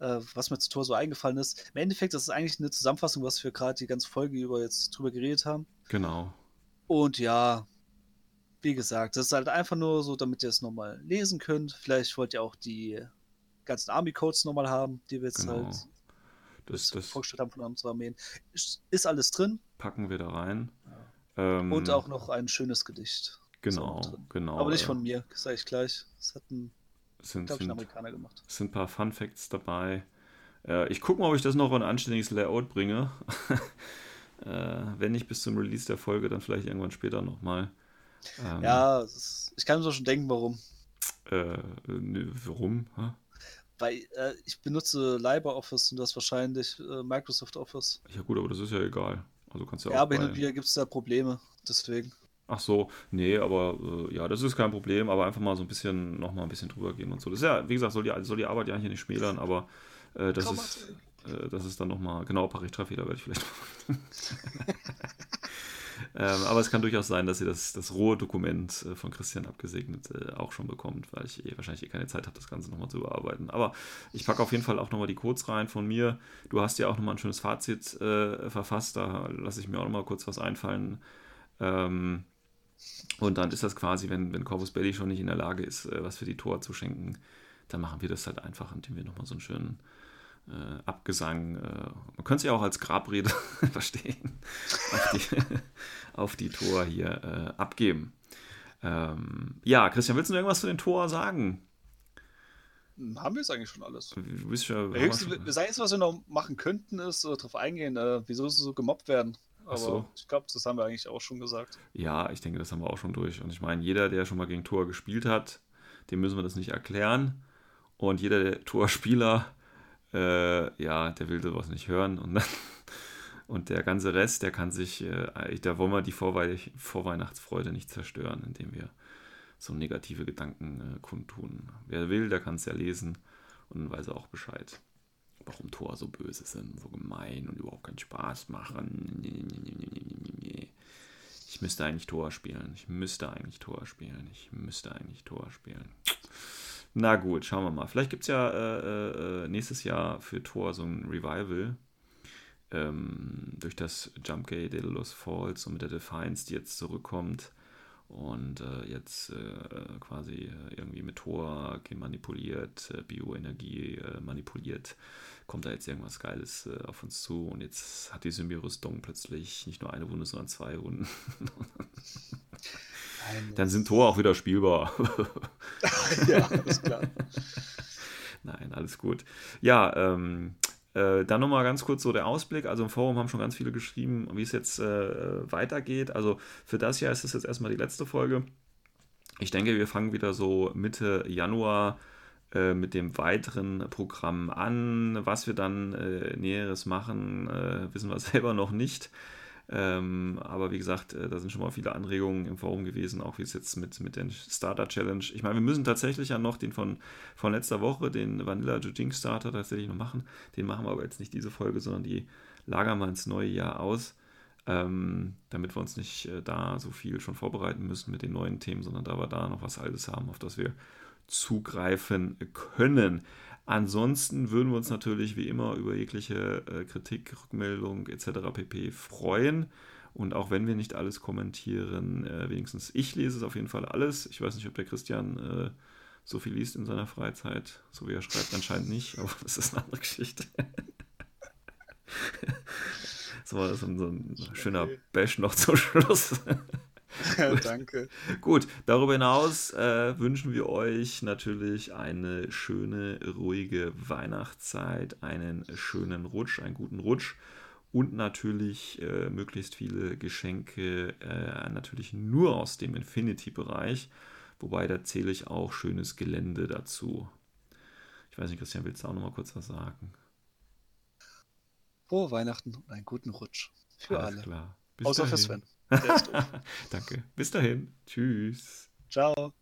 äh, was mir zu Tor so eingefallen ist. Im Endeffekt ist es eigentlich eine Zusammenfassung, was wir gerade die ganze Folge über jetzt drüber geredet haben. Genau. Und ja, wie gesagt, das ist halt einfach nur so, damit ihr es nochmal lesen könnt. Vielleicht wollt ihr auch die ganzen Army-Codes nochmal haben, die wir jetzt genau. halt das, das vorgestellt haben von unseren Armeen. Ist, alles drin. Packen wir da rein. Ja. Ähm, Und auch noch ein schönes Gedicht. Genau, genau. Aber nicht von mir, sage ich gleich. Das hat ein, sind, sind, ein Amerikaner gemacht. Es sind ein paar Fun Facts dabei. Äh, ich gucke mal, ob ich das noch in ein anständiges Layout bringe. äh, wenn nicht bis zum Release der Folge, dann vielleicht irgendwann später nochmal. Ähm, ja, ist, ich kann mir schon denken, warum. Äh, ne, warum? Ha? Weil äh, ich benutze LibreOffice und das wahrscheinlich äh, Microsoft Office. Ja gut, aber das ist ja egal. Also kannst ja, ja aber hin und wieder gibt es da Probleme, deswegen. Ach so, nee, aber äh, ja, das ist kein Problem, aber einfach mal so ein bisschen, nochmal ein bisschen drüber gehen und so. Das ist ja, wie gesagt, soll die, soll die Arbeit ja hier nicht schmälern, aber äh, das ist, äh, das ist dann nochmal, genau, Paritrafeder werde ich vielleicht Ähm, aber es kann durchaus sein, dass ihr das, das rohe Dokument äh, von Christian abgesegnet äh, auch schon bekommt, weil ich eh, wahrscheinlich eh keine Zeit habe, das Ganze nochmal zu überarbeiten. Aber ich packe auf jeden Fall auch nochmal die Codes rein von mir. Du hast ja auch nochmal ein schönes Fazit äh, verfasst, da lasse ich mir auch nochmal kurz was einfallen. Ähm, und dann ist das quasi, wenn, wenn Corvus Belli schon nicht in der Lage ist, äh, was für die Tor zu schenken, dann machen wir das halt einfach, indem wir nochmal so einen schönen äh, Abgesang, äh, man könnte es ja auch als Grabrede verstehen, auf die, auf die Tor hier äh, abgeben. Ähm, ja, Christian, willst du noch irgendwas zu den Tor sagen? Haben wir es eigentlich schon alles? Du bist ja, höchste, das Einzige, was wir noch machen könnten, ist äh, darauf eingehen, äh, wieso sie so gemobbt werden. Aber so. ich glaube, das haben wir eigentlich auch schon gesagt. Ja, ich denke, das haben wir auch schon durch. Und ich meine, jeder, der schon mal gegen Tor gespielt hat, dem müssen wir das nicht erklären. Und jeder der Torspieler äh, ja, der will sowas nicht hören. Und, dann, und der ganze Rest, der kann sich, äh, da wollen wir die Vorwe Vorweihnachtsfreude nicht zerstören, indem wir so negative Gedanken äh, kundtun. Wer will, der kann es ja lesen und dann weiß er auch Bescheid. Warum Tor so böse sind, so gemein und überhaupt keinen Spaß machen. Ich müsste eigentlich Tor spielen. Ich müsste eigentlich Tor spielen. Ich müsste eigentlich Tor spielen. Na gut, schauen wir mal. Vielleicht gibt es ja äh, äh, nächstes Jahr für Thor so ein Revival. Ähm, durch das Jumpgate Daedalus Falls und mit der Defiance, die jetzt zurückkommt. Und äh, jetzt äh, quasi äh, irgendwie mit Tor manipuliert, äh, Bioenergie äh, manipuliert, kommt da jetzt irgendwas Geiles auf uns zu und jetzt hat die Symbio-Rüstung plötzlich nicht nur eine Wunde, sondern zwei Wunden. Dann sind Tor auch wieder spielbar. ja, ist klar. Nein, alles gut. Ja, ähm, äh, dann nochmal ganz kurz so der Ausblick. Also im Forum haben schon ganz viele geschrieben, wie es jetzt äh, weitergeht. Also für das Jahr ist es jetzt erstmal die letzte Folge. Ich denke, wir fangen wieder so Mitte Januar äh, mit dem weiteren Programm an. Was wir dann äh, Näheres machen, äh, wissen wir selber noch nicht. Ähm, aber wie gesagt, äh, da sind schon mal viele Anregungen im Forum gewesen, auch wie es jetzt mit, mit der Starter Challenge. Ich meine, wir müssen tatsächlich ja noch den von, von letzter Woche, den Vanilla Jujing Starter tatsächlich noch machen. Den machen wir aber jetzt nicht diese Folge, sondern die lagern wir ins neue Jahr aus. Ähm, damit wir uns nicht äh, da so viel schon vorbereiten müssen mit den neuen Themen, sondern da wir da noch was Altes haben, auf das wir zugreifen können. Ansonsten würden wir uns natürlich wie immer über jegliche äh, Kritik, Rückmeldung etc. pp. freuen. Und auch wenn wir nicht alles kommentieren, äh, wenigstens ich lese es auf jeden Fall alles. Ich weiß nicht, ob der Christian äh, so viel liest in seiner Freizeit, so wie er schreibt, anscheinend nicht, aber das ist eine andere Geschichte. so, so, ein, so ein schöner Bash noch zum Schluss. Danke. Gut, darüber hinaus äh, wünschen wir euch natürlich eine schöne, ruhige Weihnachtszeit, einen schönen Rutsch, einen guten Rutsch und natürlich äh, möglichst viele Geschenke, äh, natürlich nur aus dem Infinity-Bereich, wobei da zähle ich auch schönes Gelände dazu. Ich weiß nicht, Christian, willst du auch noch mal kurz was sagen? Frohe Weihnachten und einen guten Rutsch. Für Alles alle. klar. Bis Außer für dahin. Sven. Danke. Bis dahin. Tschüss. Ciao.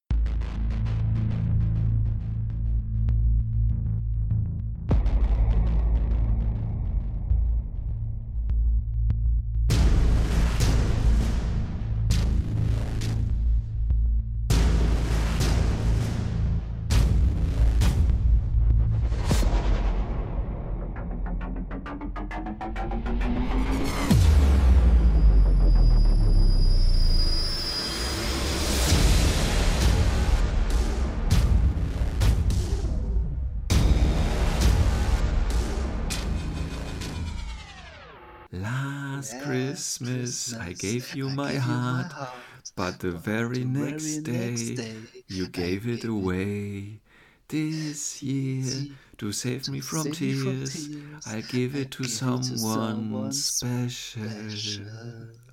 gave you, my, gave heart, you my heart, but the but very, the next, very day, next, day, you gave it away. This year, to save, to me, from save tears, me from tears, I give it to, someone, it to someone special. special.